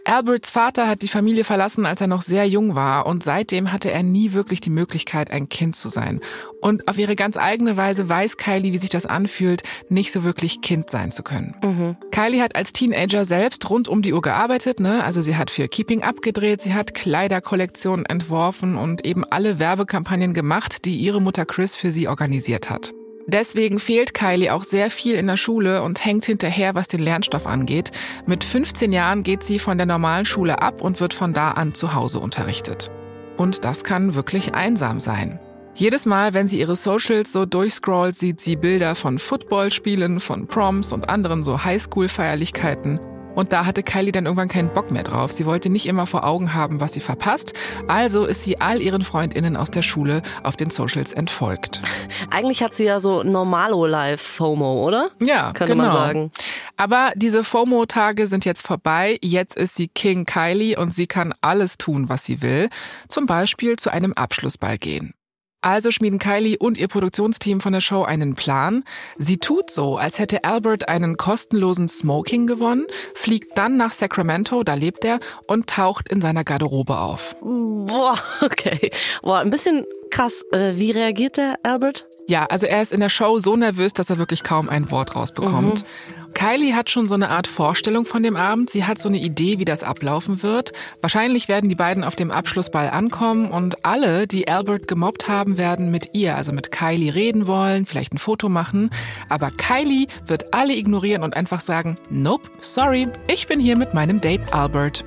Alberts Vater hat die Familie verlassen, als er noch sehr jung war und seitdem hatte er nie wirklich die Möglichkeit, ein Kind zu sein. Und auf ihre ganz eigene Weise weiß Kylie, wie sich das anfühlt, nicht so wirklich Kind sein zu können. Mhm. Kylie hat als Teenager selbst rund um die Uhr gearbeitet, ne? Also sie hat für Keeping Up gedreht, sie hat Kleiderkollektionen entworfen und eben alle Werbekampagnen gemacht, die ihre Mutter Chris für sie organisiert hat. Deswegen fehlt Kylie auch sehr viel in der Schule und hängt hinterher, was den Lernstoff angeht. Mit 15 Jahren geht sie von der normalen Schule ab und wird von da an zu Hause unterrichtet. Und das kann wirklich einsam sein. Jedes Mal, wenn sie ihre Socials so durchscrollt, sieht sie Bilder von Footballspielen, von Proms und anderen so Highschool-Feierlichkeiten und da hatte Kylie dann irgendwann keinen Bock mehr drauf. Sie wollte nicht immer vor Augen haben, was sie verpasst. Also ist sie all ihren Freundinnen aus der Schule auf den Socials entfolgt. Eigentlich hat sie ja so Normalo-Life-FOMO, oder? Ja, Könnte genau. man sagen. Aber diese FOMO-Tage sind jetzt vorbei. Jetzt ist sie King Kylie und sie kann alles tun, was sie will. Zum Beispiel zu einem Abschlussball gehen. Also schmieden Kylie und ihr Produktionsteam von der Show einen Plan. Sie tut so, als hätte Albert einen kostenlosen Smoking gewonnen, fliegt dann nach Sacramento, da lebt er, und taucht in seiner Garderobe auf. Boah, okay. Boah, ein bisschen krass. Äh, wie reagiert der Albert? Ja, also er ist in der Show so nervös, dass er wirklich kaum ein Wort rausbekommt. Mhm. Kylie hat schon so eine Art Vorstellung von dem Abend. Sie hat so eine Idee, wie das ablaufen wird. Wahrscheinlich werden die beiden auf dem Abschlussball ankommen und alle, die Albert gemobbt haben, werden mit ihr, also mit Kylie reden wollen, vielleicht ein Foto machen. Aber Kylie wird alle ignorieren und einfach sagen, nope, sorry, ich bin hier mit meinem Date Albert.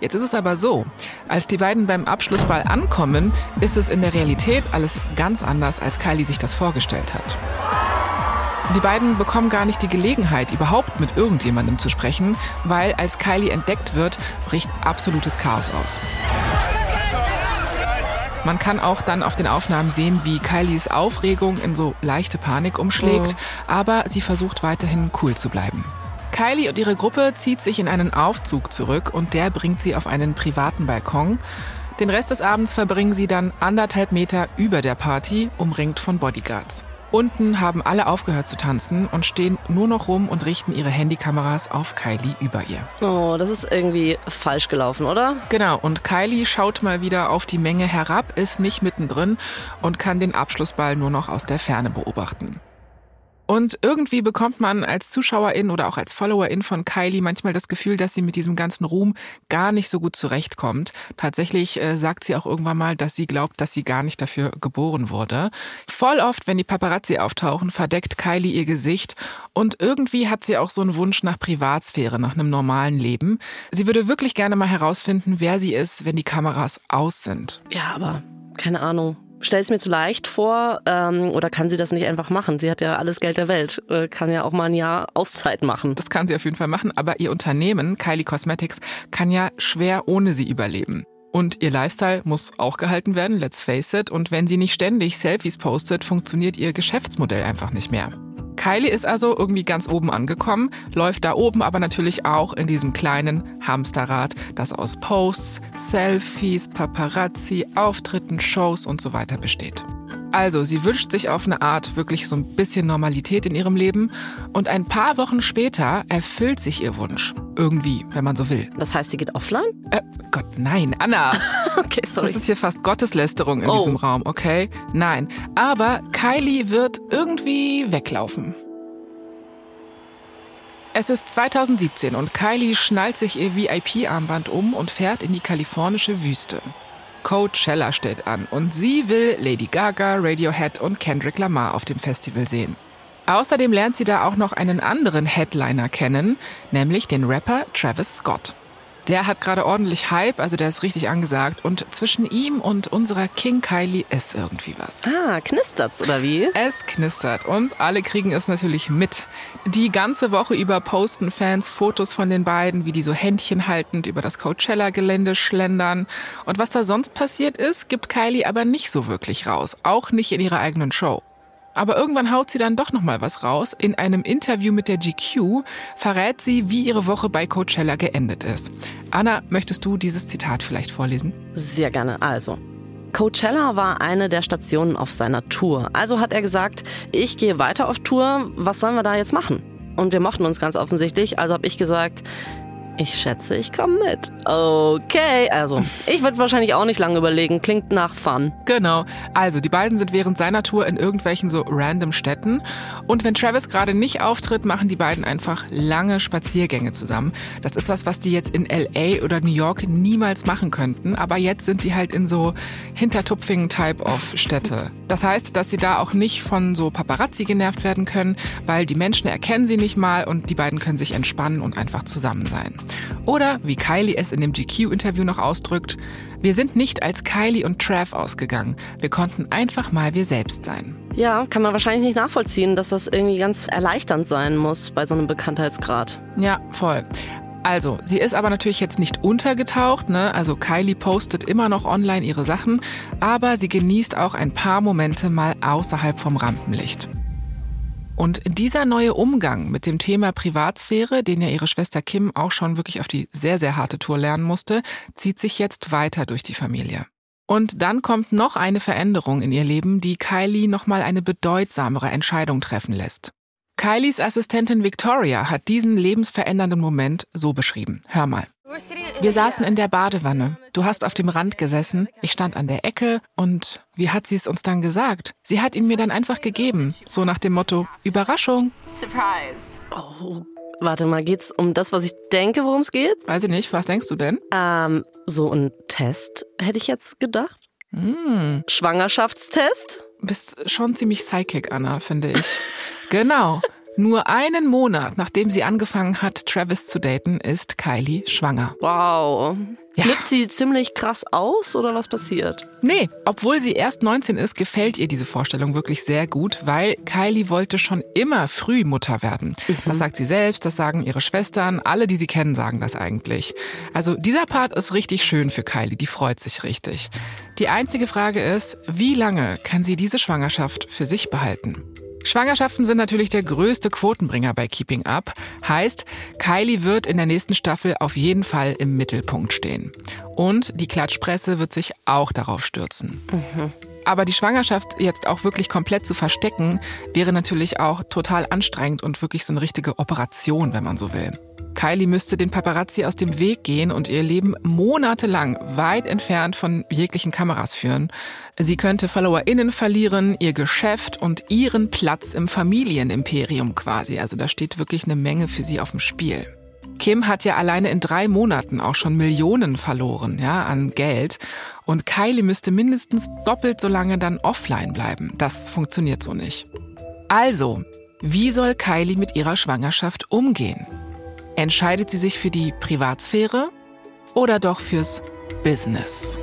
Jetzt ist es aber so, als die beiden beim Abschlussball ankommen, ist es in der Realität alles ganz anders, als Kylie sich das vorgestellt hat. Die beiden bekommen gar nicht die Gelegenheit, überhaupt mit irgendjemandem zu sprechen, weil als Kylie entdeckt wird, bricht absolutes Chaos aus. Man kann auch dann auf den Aufnahmen sehen, wie Kylies Aufregung in so leichte Panik umschlägt, oh. aber sie versucht weiterhin cool zu bleiben. Kylie und ihre Gruppe zieht sich in einen Aufzug zurück und der bringt sie auf einen privaten Balkon. Den Rest des Abends verbringen sie dann anderthalb Meter über der Party, umringt von Bodyguards. Unten haben alle aufgehört zu tanzen und stehen nur noch rum und richten ihre Handykameras auf Kylie über ihr. Oh, das ist irgendwie falsch gelaufen, oder? Genau, und Kylie schaut mal wieder auf die Menge herab, ist nicht mittendrin und kann den Abschlussball nur noch aus der Ferne beobachten. Und irgendwie bekommt man als Zuschauerin oder auch als Followerin von Kylie manchmal das Gefühl, dass sie mit diesem ganzen Ruhm gar nicht so gut zurechtkommt. Tatsächlich äh, sagt sie auch irgendwann mal, dass sie glaubt, dass sie gar nicht dafür geboren wurde. Voll oft, wenn die Paparazzi auftauchen, verdeckt Kylie ihr Gesicht und irgendwie hat sie auch so einen Wunsch nach Privatsphäre, nach einem normalen Leben. Sie würde wirklich gerne mal herausfinden, wer sie ist, wenn die Kameras aus sind. Ja, aber keine Ahnung, stell es mir zu leicht vor ähm, oder kann sie das nicht einfach machen? Sie hat ja alles Geld der Welt, äh, kann ja auch mal ein Jahr Auszeit machen. Das kann sie auf jeden Fall machen, aber ihr Unternehmen, Kylie Cosmetics, kann ja schwer ohne sie überleben. Und ihr Lifestyle muss auch gehalten werden, let's face it. Und wenn sie nicht ständig Selfies postet, funktioniert ihr Geschäftsmodell einfach nicht mehr. Kylie ist also irgendwie ganz oben angekommen, läuft da oben aber natürlich auch in diesem kleinen Hamsterrad, das aus Posts, Selfies, Paparazzi, Auftritten, Shows und so weiter besteht. Also, sie wünscht sich auf eine Art wirklich so ein bisschen Normalität in ihrem Leben und ein paar Wochen später erfüllt sich ihr Wunsch. Irgendwie, wenn man so will. Das heißt, sie geht offline? Äh, Gott, nein, Anna. okay, sorry. Das ist hier fast Gotteslästerung in Oh. diesem Raum, okay? Nein. Aber Kylie wird irgendwie weglaufen. Es ist 2017 und Kylie schnallt sich ihr VIP-Armband um und fährt in die kalifornische Wüste. Coachella steht an und sie will Lady Gaga, Radiohead und Kendrick Lamar auf dem Festival sehen. Außerdem lernt sie da auch noch einen anderen Headliner kennen, nämlich den Rapper Travis Scott. Der hat gerade ordentlich Hype, also der ist richtig angesagt. Und zwischen ihm und unserer King Kylie ist irgendwie was. Ah, knistert's oder wie? Es knistert und alle kriegen es natürlich mit. Die ganze Woche über posten Fans Fotos von den beiden, wie die so Händchen haltend über das Coachella-Gelände schlendern. Und was da sonst passiert ist, gibt Kylie aber nicht so wirklich raus. Auch nicht in ihrer eigenen Show. Aber irgendwann haut sie dann doch noch mal was raus. In einem Interview mit der GQ verrät sie, wie ihre Woche bei Coachella geendet ist. Anna, möchtest du dieses Zitat vielleicht vorlesen? Sehr gerne. Also. Coachella war eine der Stationen auf seiner Tour. Also hat er gesagt, ich gehe weiter auf Tour, was sollen wir da jetzt machen? Und wir mochten uns ganz offensichtlich, also habe ich gesagt, ich schätze, ich komme mit. Okay, also ich würde wahrscheinlich auch nicht lange überlegen, klingt nach Fun. Genau. Also, die beiden sind während seiner Tour in irgendwelchen so random Städten. Und wenn Travis gerade nicht auftritt, machen die beiden einfach lange Spaziergänge zusammen. Das ist was, was die jetzt in LA oder New York niemals machen könnten. Aber jetzt sind die halt in so hintertupfigen Type of Städte. Das heißt, dass sie da auch nicht von so Paparazzi genervt werden können, weil die Menschen erkennen sie nicht mal und die beiden können sich entspannen und einfach zusammen sein. Oder, wie Kylie es in dem GQ-Interview noch ausdrückt, wir sind nicht als Kylie und Trav ausgegangen. Wir konnten einfach mal wir selbst sein. Ja, kann man wahrscheinlich nicht nachvollziehen, dass das irgendwie ganz erleichternd sein muss bei so einem Bekanntheitsgrad. Ja, voll. Also, sie ist aber natürlich jetzt nicht untergetaucht, ne? Also Kylie postet immer noch online ihre Sachen, aber sie genießt auch ein paar Momente mal außerhalb vom Rampenlicht. Und dieser neue Umgang mit dem Thema Privatsphäre, den ja ihre Schwester Kim auch schon wirklich auf die sehr, sehr harte Tour lernen musste, zieht sich jetzt weiter durch die Familie. Und dann kommt noch eine Veränderung in ihr Leben, die Kylie nochmal eine bedeutsamere Entscheidung treffen lässt. Kylies Assistentin Victoria hat diesen lebensverändernden Moment so beschrieben. Hör mal. Wir saßen in der Badewanne. Du hast auf dem Rand gesessen. Ich stand an der Ecke. Und wie hat sie es uns dann gesagt? Sie hat ihn mir dann einfach gegeben. So nach dem Motto, Überraschung. Oh, warte mal, geht's um das, was ich denke, worum es geht? Weiß ich nicht, was denkst du denn? Ähm, so ein Test, hätte ich jetzt gedacht. Hm, Schwangerschaftstest? bist schon ziemlich psychic, Anna, finde ich. genau. Nur einen Monat, nachdem sie angefangen hat, Travis zu daten, ist Kylie schwanger. Wow. Ja. Flippt sie ziemlich krass aus oder was passiert? Nee, obwohl sie erst 19 ist, gefällt ihr diese Vorstellung wirklich sehr gut, weil Kylie wollte schon immer früh Mutter werden. Das sagt sie selbst, das sagen ihre Schwestern, alle, die sie kennen, sagen das eigentlich. Also dieser Part ist richtig schön für Kylie, die freut sich richtig. Die einzige Frage ist, wie lange kann sie diese Schwangerschaft für sich behalten? Schwangerschaften sind natürlich der größte Quotenbringer bei Keeping Up. Heißt, Kylie wird in der nächsten Staffel auf jeden Fall im Mittelpunkt stehen. Und die Klatschpresse wird sich auch darauf stürzen. Aber die Schwangerschaft jetzt auch wirklich komplett zu verstecken, wäre natürlich auch total anstrengend und wirklich so eine richtige Operation, wenn man so will. Kylie müsste den Paparazzi aus dem Weg gehen und ihr Leben monatelang weit entfernt von jeglichen Kameras führen. Sie könnte FollowerInnen verlieren, ihr Geschäft und ihren Platz im Familienimperium quasi. Also da steht wirklich eine Menge für sie auf dem Spiel. Kim hat ja alleine in drei Monaten auch schon Millionen verloren, ja, an Geld. Und Kylie müsste mindestens doppelt so lange dann offline bleiben. Das funktioniert so nicht. Also, wie soll Kylie mit ihrer Schwangerschaft umgehen? Entscheidet sie sich für die Privatsphäre oder doch fürs Business?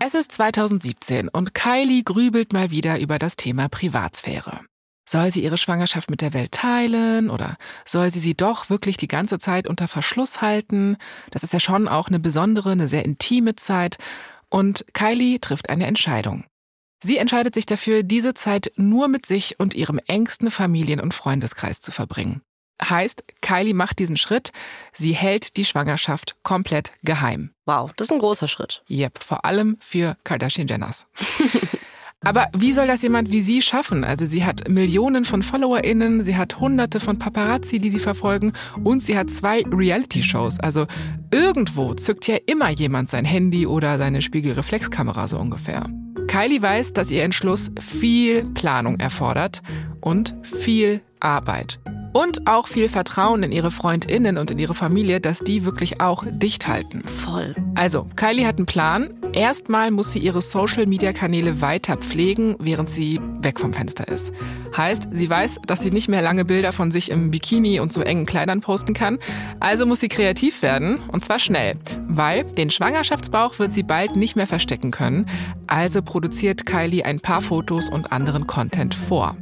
Es ist 2017 und Kylie grübelt mal wieder über das Thema Privatsphäre. Soll sie ihre Schwangerschaft mit der Welt teilen oder soll sie sie doch wirklich die ganze Zeit unter Verschluss halten? Das ist ja schon auch eine besondere, eine sehr intime Zeit. Und Kylie trifft eine Entscheidung. Sie entscheidet sich dafür, diese Zeit nur mit sich und ihrem engsten Familien- und Freundeskreis zu verbringen. Heißt, Kylie macht diesen Schritt, sie hält die Schwangerschaft komplett geheim. Wow, das ist ein großer Schritt. Yep, vor allem für Kardashian Jenners. Aber wie soll das jemand wie sie schaffen? Also sie hat Millionen von FollowerInnen, sie hat hunderte von Paparazzi, die sie verfolgen und sie hat zwei Reality-Shows. Also irgendwo zückt ja immer jemand sein Handy oder seine Spiegelreflexkamera so ungefähr. Kylie weiß, dass ihr Entschluss viel Planung erfordert und viel Arbeit. Und auch viel Vertrauen in ihre Freundinnen und in ihre Familie, dass die wirklich auch dicht halten. Voll. Also, Kylie hat einen Plan. Erstmal muss sie ihre Social-Media-Kanäle weiter pflegen, während sie weg vom Fenster ist. Heißt, sie weiß, dass sie nicht mehr lange Bilder von sich im Bikini und so engen Kleidern posten kann. Also muss sie kreativ werden, und zwar schnell. Weil den Schwangerschaftsbauch wird sie bald nicht mehr verstecken können. Also produziert Kylie ein paar Fotos und anderen Content vor.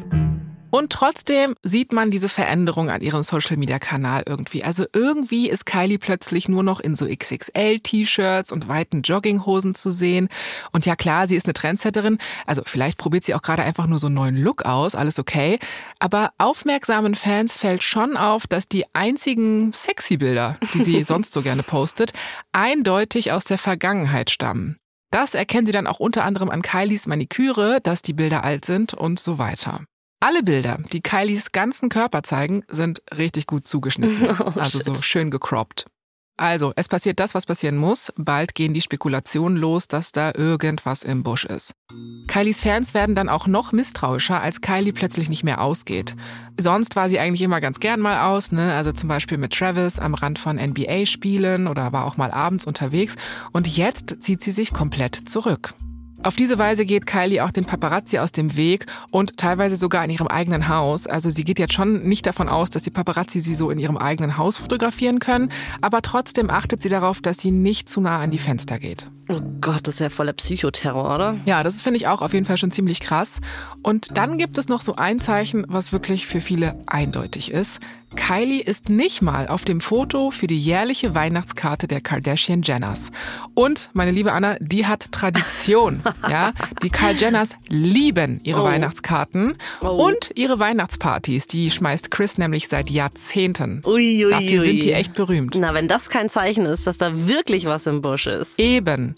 Und trotzdem sieht man diese Veränderung an ihrem Social-Media-Kanal irgendwie. Also irgendwie ist Kylie plötzlich nur noch in so XXL-T-Shirts und weiten Jogginghosen zu sehen. Und ja klar, sie ist eine Trendsetterin. Also vielleicht probiert sie auch gerade einfach nur so einen neuen Look aus, alles okay. Aber aufmerksamen Fans fällt schon auf, dass die einzigen sexy Bilder, die sie sonst so gerne postet, eindeutig aus der Vergangenheit stammen. Das erkennen sie dann auch unter anderem an Kylies Maniküre, dass die Bilder alt sind und so weiter. Alle Bilder, die Kylies ganzen Körper zeigen, sind richtig gut zugeschnitten. Oh, also so schön gecroppt. Also, es passiert das, was passieren muss. Bald gehen die Spekulationen los, dass da irgendwas im Busch ist. Kylies Fans werden dann auch noch misstrauischer, als Kylie plötzlich nicht mehr ausgeht. Sonst war sie eigentlich immer ganz gern mal aus, ne? Also zum Beispiel mit Travis am Rand von NBA-Spielen oder war auch mal abends unterwegs. Und jetzt zieht sie sich komplett zurück. Auf diese Weise geht Kylie auch den Paparazzi aus dem Weg und teilweise sogar in ihrem eigenen Haus. Also sie geht jetzt schon nicht davon aus, dass die Paparazzi sie so in ihrem eigenen Haus fotografieren können, aber trotzdem achtet sie darauf, dass sie nicht zu nah an die Fenster geht. Oh Gott, das ist ja voller Psychoterror, oder? Ja, das finde ich auch auf jeden Fall schon ziemlich krass. Und dann gibt es noch so ein Zeichen, was wirklich für viele eindeutig ist. Kylie ist nicht mal auf dem Foto für die jährliche Weihnachtskarte der Kardashian Jenners. Und, meine liebe Anna, die hat Tradition. ja, die Kyle Jenners lieben ihre oh. Weihnachtskarten oh. und ihre Weihnachtspartys. Die schmeißt Chris nämlich seit Jahrzehnten. Ui, ui, Dafür sind die echt berühmt. Na, wenn das kein Zeichen ist, dass da wirklich was im Busch ist. Eben.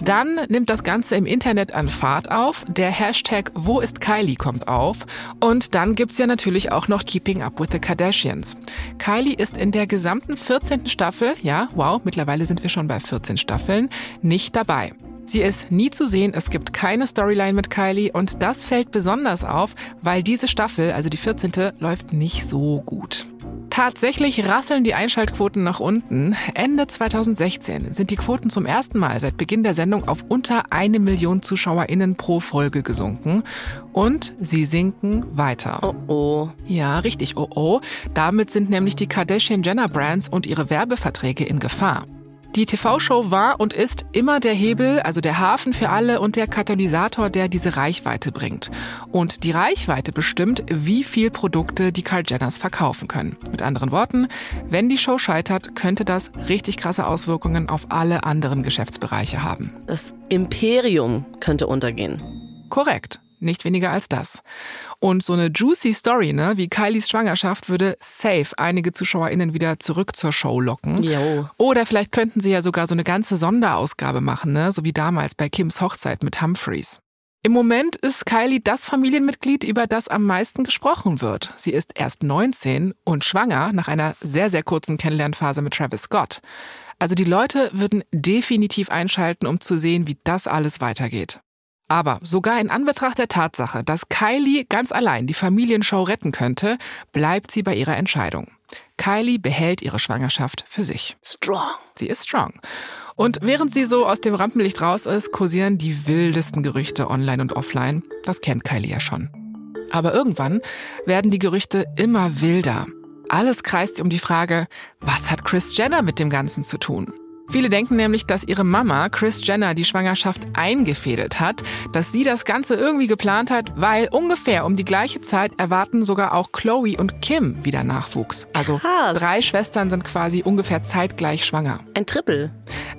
Dann nimmt das Ganze im Internet an Fahrt auf. Der Hashtag Wo ist Kylie kommt auf. Und dann gibt's ja natürlich auch noch Keeping Up with the Kardashians. Kylie ist in der gesamten 14. Staffel, ja, wow, mittlerweile sind wir schon bei 14 Staffeln, nicht dabei. Sie ist nie zu sehen, es gibt keine Storyline mit Kylie und das fällt besonders auf, weil diese Staffel, also die 14., läuft nicht so gut. Tatsächlich rasseln die Einschaltquoten nach unten. Ende 2016 sind die Quoten zum ersten Mal seit Beginn der Sendung auf unter eine Million ZuschauerInnen pro Folge gesunken. Und sie sinken weiter. Oh oh. Ja, richtig, oh oh. Damit sind nämlich die Kardashian Jenner Brands und ihre Werbeverträge in Gefahr. Die TV-Show war und ist immer der Hebel, also der Hafen für alle und der Katalysator, der diese Reichweite bringt. Und die Reichweite bestimmt, wie viel Produkte die Carl Jenners verkaufen können. Mit anderen Worten, wenn die Show scheitert, könnte das richtig krasse Auswirkungen auf alle anderen Geschäftsbereiche haben. Das Imperium könnte untergehen. Korrekt. Nicht weniger als das. Und so eine juicy Story, ne, wie Kylies Schwangerschaft, würde safe einige ZuschauerInnen wieder zurück zur Show locken. Jo. Oder vielleicht könnten sie ja sogar so eine ganze Sonderausgabe machen, ne, so wie damals bei Kims Hochzeit mit Humphreys. Im Moment ist Kylie das Familienmitglied, über das am meisten gesprochen wird. Sie ist erst 19 und schwanger nach einer sehr, sehr kurzen Kennenlernphase mit Travis Scott. Also die Leute würden definitiv einschalten, um zu sehen, wie das alles weitergeht. Aber sogar in Anbetracht der Tatsache, dass Kylie ganz allein die Familienshow retten könnte, bleibt sie bei ihrer Entscheidung. Kylie behält ihre Schwangerschaft für sich. Strong. Sie ist strong. Und während sie so aus dem Rampenlicht raus ist, kursieren die wildesten Gerüchte online und offline. Das kennt Kylie ja schon. Aber irgendwann werden die Gerüchte immer wilder. Alles kreist um die Frage, was hat Chris Jenner mit dem Ganzen zu tun? Viele denken nämlich, dass ihre Mama, Chris Jenner, die Schwangerschaft eingefädelt hat, dass sie das Ganze irgendwie geplant hat, weil ungefähr um die gleiche Zeit erwarten sogar auch Chloe und Kim wieder Nachwuchs. Also Krass. drei Schwestern sind quasi ungefähr zeitgleich schwanger. Ein Triple.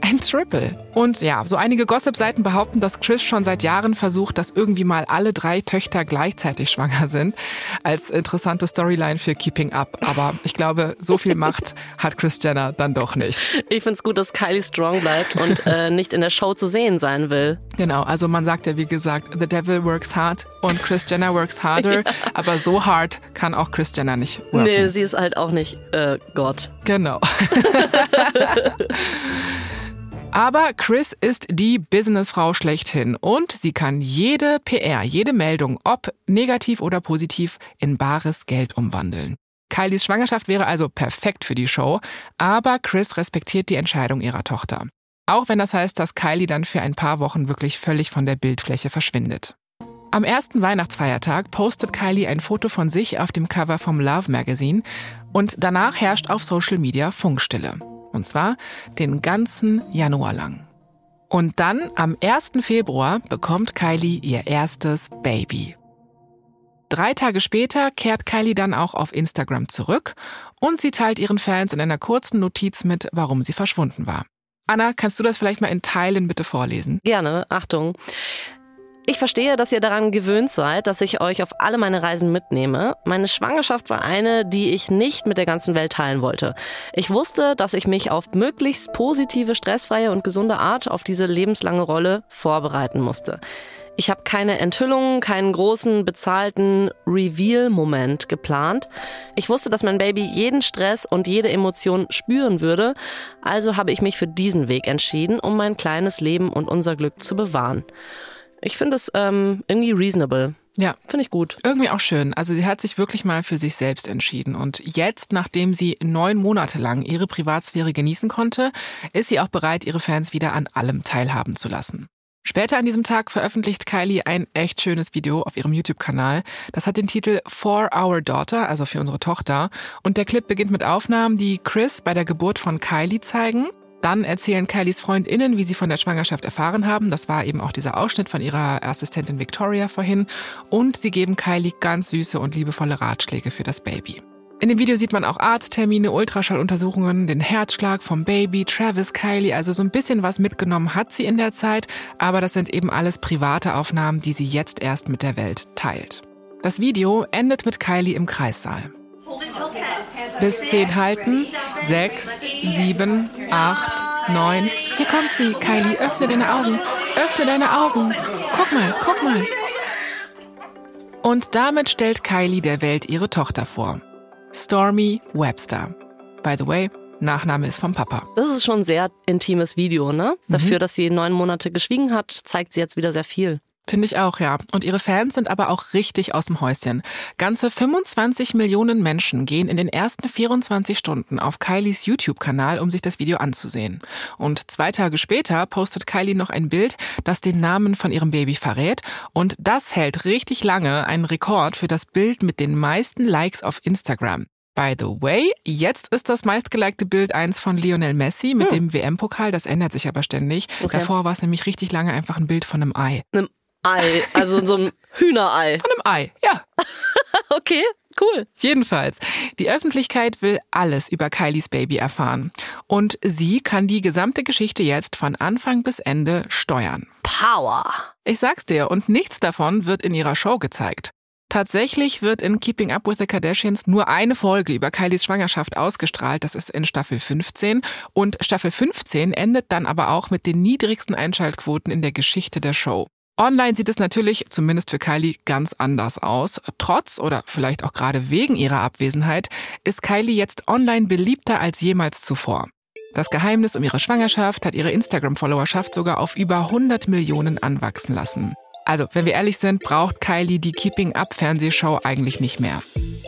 Ein Triple. Und ja, so einige Gossip-Seiten behaupten, dass Chris schon seit Jahren versucht, dass irgendwie mal alle drei Töchter gleichzeitig schwanger sind. Als interessante Storyline für Keeping Up. Aber ich glaube, so viel Macht hat Chris Jenner dann doch nicht. Ich find's gut, dass Kylie strong bleibt und äh, nicht in der Show zu sehen sein will. Genau, also man sagt ja wie gesagt, the devil works hard und Chris Jenner works harder. ja. Aber so hart kann auch Chris Jenner nicht worken. Nee, sie ist halt auch nicht äh, Gott. Genau. Aber Chris ist die Businessfrau schlechthin und sie kann jede PR, jede Meldung, ob negativ oder positiv, in bares Geld umwandeln. Kylies Schwangerschaft wäre also perfekt für die Show, aber Chris respektiert die Entscheidung ihrer Tochter. Auch wenn das heißt, dass Kylie dann für ein paar Wochen wirklich völlig von der Bildfläche verschwindet. Am ersten Weihnachtsfeiertag postet Kylie ein Foto von sich auf dem Cover vom Love Magazine und danach herrscht auf Social Media Funkstille. Und zwar den ganzen Januar lang. Und dann am 1. Februar bekommt Kylie ihr erstes Baby. Drei Tage später kehrt Kylie dann auch auf Instagram zurück und sie teilt ihren Fans in einer kurzen Notiz mit, warum sie verschwunden war. Anna, kannst du das vielleicht mal in Teilen bitte vorlesen? Gerne, Achtung. Ich verstehe, dass ihr daran gewöhnt seid, dass ich euch auf alle meine Reisen mitnehme. Meine Schwangerschaft war eine, die ich nicht mit der ganzen Welt teilen wollte. Ich wusste, dass ich mich auf möglichst positive, stressfreie und gesunde Art auf diese lebenslange Rolle vorbereiten musste. Ich habe keine Enthüllungen, keinen großen bezahlten Reveal-Moment geplant. Ich wusste, dass mein Baby jeden Stress und jede Emotion spüren würde, also habe ich mich für diesen Weg entschieden, um mein kleines Leben und unser Glück zu bewahren. Ich finde es ähm, irgendwie reasonable. Ja. Finde ich gut. Irgendwie auch schön. Also sie hat sich wirklich mal für sich selbst entschieden. Und jetzt, nachdem sie neun Monate lang ihre Privatsphäre genießen konnte, ist sie auch bereit, ihre Fans wieder an allem teilhaben zu lassen. Später an diesem Tag veröffentlicht Kylie ein echt schönes Video auf ihrem YouTube-Kanal. Das hat den Titel For Our Daughter, also für unsere Tochter. Und der Clip beginnt mit Aufnahmen, die Chris bei der Geburt von Kylie zeigen. Dann erzählen Kylies FreundInnen, wie sie von der Schwangerschaft erfahren haben. Das war eben auch dieser Ausschnitt von ihrer Assistentin Victoria vorhin. Und sie geben Kylie ganz süße und liebevolle Ratschläge für das Baby. In dem Video sieht man auch Arzttermine, Ultraschalluntersuchungen, den Herzschlag vom Baby, Travis, Kylie, also so ein bisschen was mitgenommen hat sie in der Zeit, aber das sind eben alles private Aufnahmen, die sie jetzt erst mit der Welt teilt. Das Video endet mit Kylie im Kreissaal. Bis 10 halten. 6, 7, 8, 9. Hier kommt sie, Kylie. Öffne deine Augen. Öffne deine Augen. Guck mal, guck mal. Und damit stellt Kylie der Welt ihre Tochter vor. Stormy Webster. By the way, Nachname ist vom Papa. Das ist schon ein sehr intimes Video, ne? Dafür, mhm. dass sie neun Monate geschwiegen hat, zeigt sie jetzt wieder sehr viel. Finde ich auch, ja. Und ihre Fans sind aber auch richtig aus dem Häuschen. Ganze 25 Millionen Menschen gehen in den ersten 24 Stunden auf Kylies YouTube-Kanal, um sich das Video anzusehen. Und zwei Tage später postet Kylie noch ein Bild, das den Namen von ihrem Baby verrät. Und das hält richtig lange einen Rekord für das Bild mit den meisten Likes auf Instagram. By the way, jetzt ist das meistgelikte Bild eins von Lionel Messi mit hm. dem WM-Pokal. Das ändert sich aber ständig. Okay. Davor war es nämlich richtig lange einfach ein Bild von einem Ei. Einem Ei, also so einem Hühnerei. Von einem Ei, ja. okay, cool. Jedenfalls, die Öffentlichkeit will alles über Kylies Baby erfahren. Und sie kann die gesamte Geschichte jetzt von Anfang bis Ende steuern. Power. Ich sag's dir, und nichts davon wird in ihrer Show gezeigt. Tatsächlich wird in Keeping Up with the Kardashians nur eine Folge über Kylies Schwangerschaft ausgestrahlt. Das ist in Staffel 15. Und Staffel 15 endet dann aber auch mit den niedrigsten Einschaltquoten in der Geschichte der Show. Online sieht es natürlich, zumindest für Kylie, ganz anders aus. Trotz oder vielleicht auch gerade wegen ihrer Abwesenheit ist Kylie jetzt online beliebter als jemals zuvor. Das Geheimnis um ihre Schwangerschaft hat ihre Instagram-Followerschaft sogar auf über 100 Millionen anwachsen lassen. Also, wenn wir ehrlich sind, braucht Kylie die Keeping Up Fernsehshow eigentlich nicht mehr.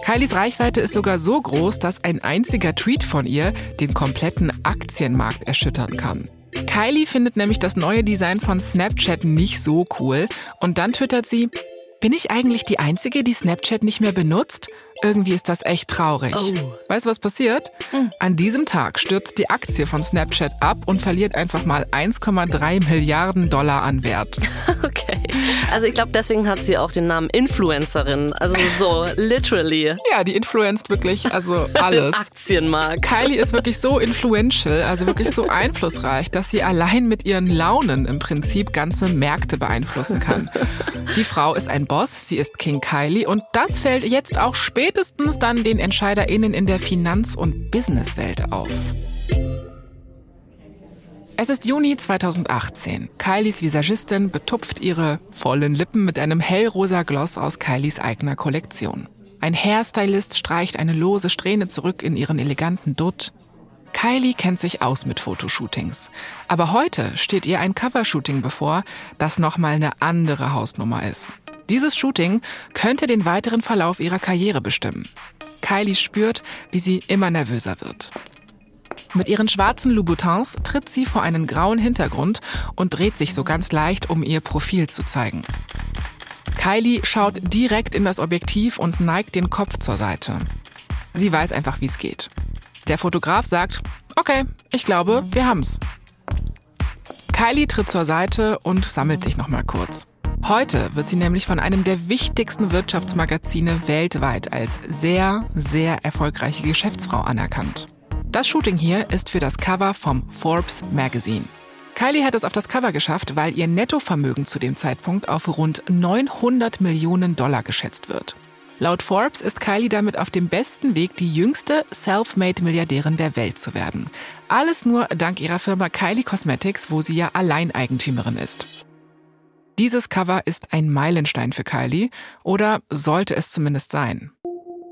Kylies Reichweite ist sogar so groß, dass ein einziger Tweet von ihr den kompletten Aktienmarkt erschüttern kann. Kylie findet nämlich das neue Design von Snapchat nicht so cool und dann twittert sie, bin ich eigentlich die Einzige, die Snapchat nicht mehr benutzt? Irgendwie ist das echt traurig. Oh. Weißt du, was passiert? Hm. An diesem Tag stürzt die Aktie von Snapchat ab und verliert einfach mal 1,3 Milliarden Dollar an Wert. Okay. Also ich glaube, deswegen hat sie auch den Namen Influencerin. Also so literally. Ja, die influenzt wirklich also alles. Aktienmarkt. Kylie ist wirklich so influential, also wirklich so einflussreich, dass sie allein mit ihren Launen im Prinzip ganze Märkte beeinflussen kann. Die Frau ist ein Boss, sie ist King Kylie und das fällt jetzt auch spätestens dann den EntscheiderInnen in der Finanz- und Businesswelt auf. Es ist Juni 2018. Kylies Visagistin betupft ihre vollen Lippen mit einem hellrosa Gloss aus Kylies eigener Kollektion. Ein Hairstylist streicht eine lose Strähne zurück in ihren eleganten Dutt. Kylie kennt sich aus mit Fotoshootings. Aber heute steht ihr ein Covershooting bevor, das nochmal eine andere Hausnummer ist. Dieses Shooting könnte den weiteren Verlauf ihrer Karriere bestimmen. Kylie spürt, wie sie immer nervöser wird. Mit ihren schwarzen Louboutins tritt sie vor einen grauen Hintergrund und dreht sich so ganz leicht, um ihr Profil zu zeigen. Kylie schaut direkt in das Objektiv und neigt den Kopf zur Seite. Sie weiß einfach, wie es geht. Der Fotograf sagt, okay, ich glaube, wir haben's. Kylie tritt zur Seite und sammelt sich nochmal kurz. Heute wird sie nämlich von einem der wichtigsten Wirtschaftsmagazine weltweit als sehr, sehr erfolgreiche Geschäftsfrau anerkannt. Das Shooting hier ist für das Cover vom Forbes Magazine. Kylie hat es auf das Cover geschafft, weil ihr Nettovermögen zu dem Zeitpunkt auf rund 900 Millionen Dollar geschätzt wird. Laut Forbes ist Kylie damit auf dem besten Weg, die jüngste Self-Made-Milliardärin der Welt zu werden. Alles nur dank ihrer Firma Kylie Cosmetics, wo sie ja Alleineigentümerin ist. Dieses Cover ist ein Meilenstein für Kylie oder sollte es zumindest sein.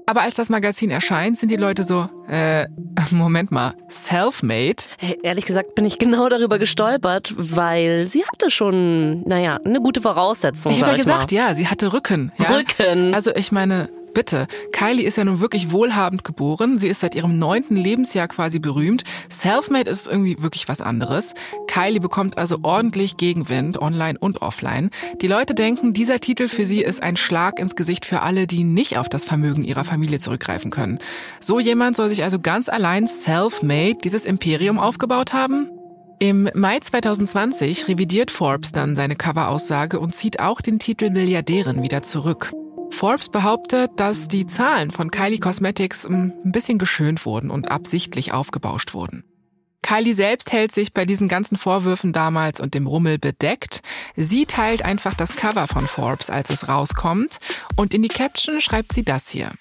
Aber als das Magazin erscheint, sind die Leute so, äh, Moment mal, self-made? Hey, ehrlich gesagt bin ich genau darüber gestolpert, weil sie hatte schon, naja, eine gute Voraussetzung. Ich habe ja ich mal. gesagt, ja, sie hatte Rücken. Ja? Rücken. Also ich meine, bitte, Kylie ist ja nun wirklich wohlhabend geboren. Sie ist seit ihrem neunten Lebensjahr quasi berühmt. Selfmade ist irgendwie wirklich was anderes. Kylie bekommt also ordentlich Gegenwind, online und offline. Die Leute denken, dieser Titel für sie ist ein Schlag ins Gesicht für alle, die nicht auf das Vermögen ihrer Familie zurückgreifen können. So jemand soll sich also ganz allein self-made dieses Imperium aufgebaut haben? Im Mai 2020 revidiert Forbes dann seine Coveraussage und zieht auch den Titel Milliardärin wieder zurück. Forbes behauptet, dass die Zahlen von Kylie Cosmetics mm, ein bisschen geschönt wurden und absichtlich aufgebauscht wurden. Kylie selbst hält sich bei diesen ganzen Vorwürfen damals und dem Rummel bedeckt. Sie teilt einfach das Cover von Forbes, als es rauskommt, und in die Caption schreibt sie das hier.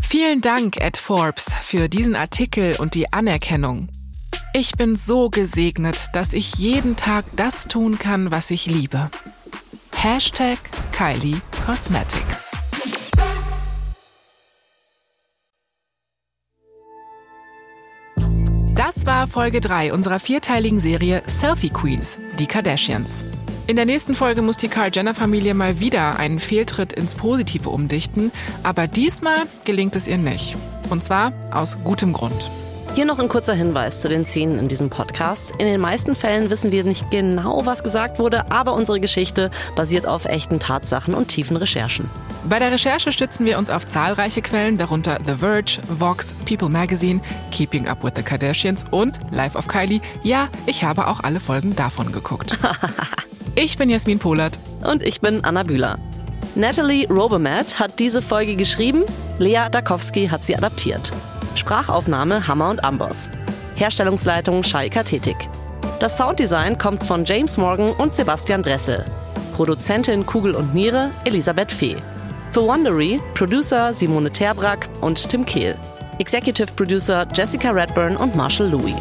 Vielen Dank, Ed Forbes, für diesen Artikel und die Anerkennung. Ich bin so gesegnet, dass ich jeden Tag das tun kann, was ich liebe. Hashtag Kylie Cosmetics. Das war Folge 3 unserer vierteiligen Serie Selfie Queens, die Kardashians. In der nächsten Folge muss die Karl-Jenner-Familie mal wieder einen Fehltritt ins Positive umdichten, aber diesmal gelingt es ihr nicht. Und zwar aus gutem Grund. Hier noch ein kurzer Hinweis zu den Szenen in diesem Podcast. In den meisten Fällen wissen wir nicht genau, was gesagt wurde, aber unsere Geschichte basiert auf echten Tatsachen und tiefen Recherchen. Bei der Recherche stützen wir uns auf zahlreiche Quellen, darunter The Verge, Vox, People Magazine, Keeping Up with the Kardashians und Life of Kylie. Ja, ich habe auch alle Folgen davon geguckt. ich bin Jasmin Polat. Und ich bin Anna Bühler. Natalie Robomat hat diese Folge geschrieben, Lea Dakowski hat sie adaptiert. Sprachaufnahme Hammer und Amboss. Herstellungsleitung Shaika Tetik. Das Sounddesign kommt von James Morgan und Sebastian Dressel. Produzentin Kugel und Niere Elisabeth Fee. Für Wondery Producer Simone Terbrack und Tim Kehl. Executive Producer Jessica Redburn und Marshall Louis.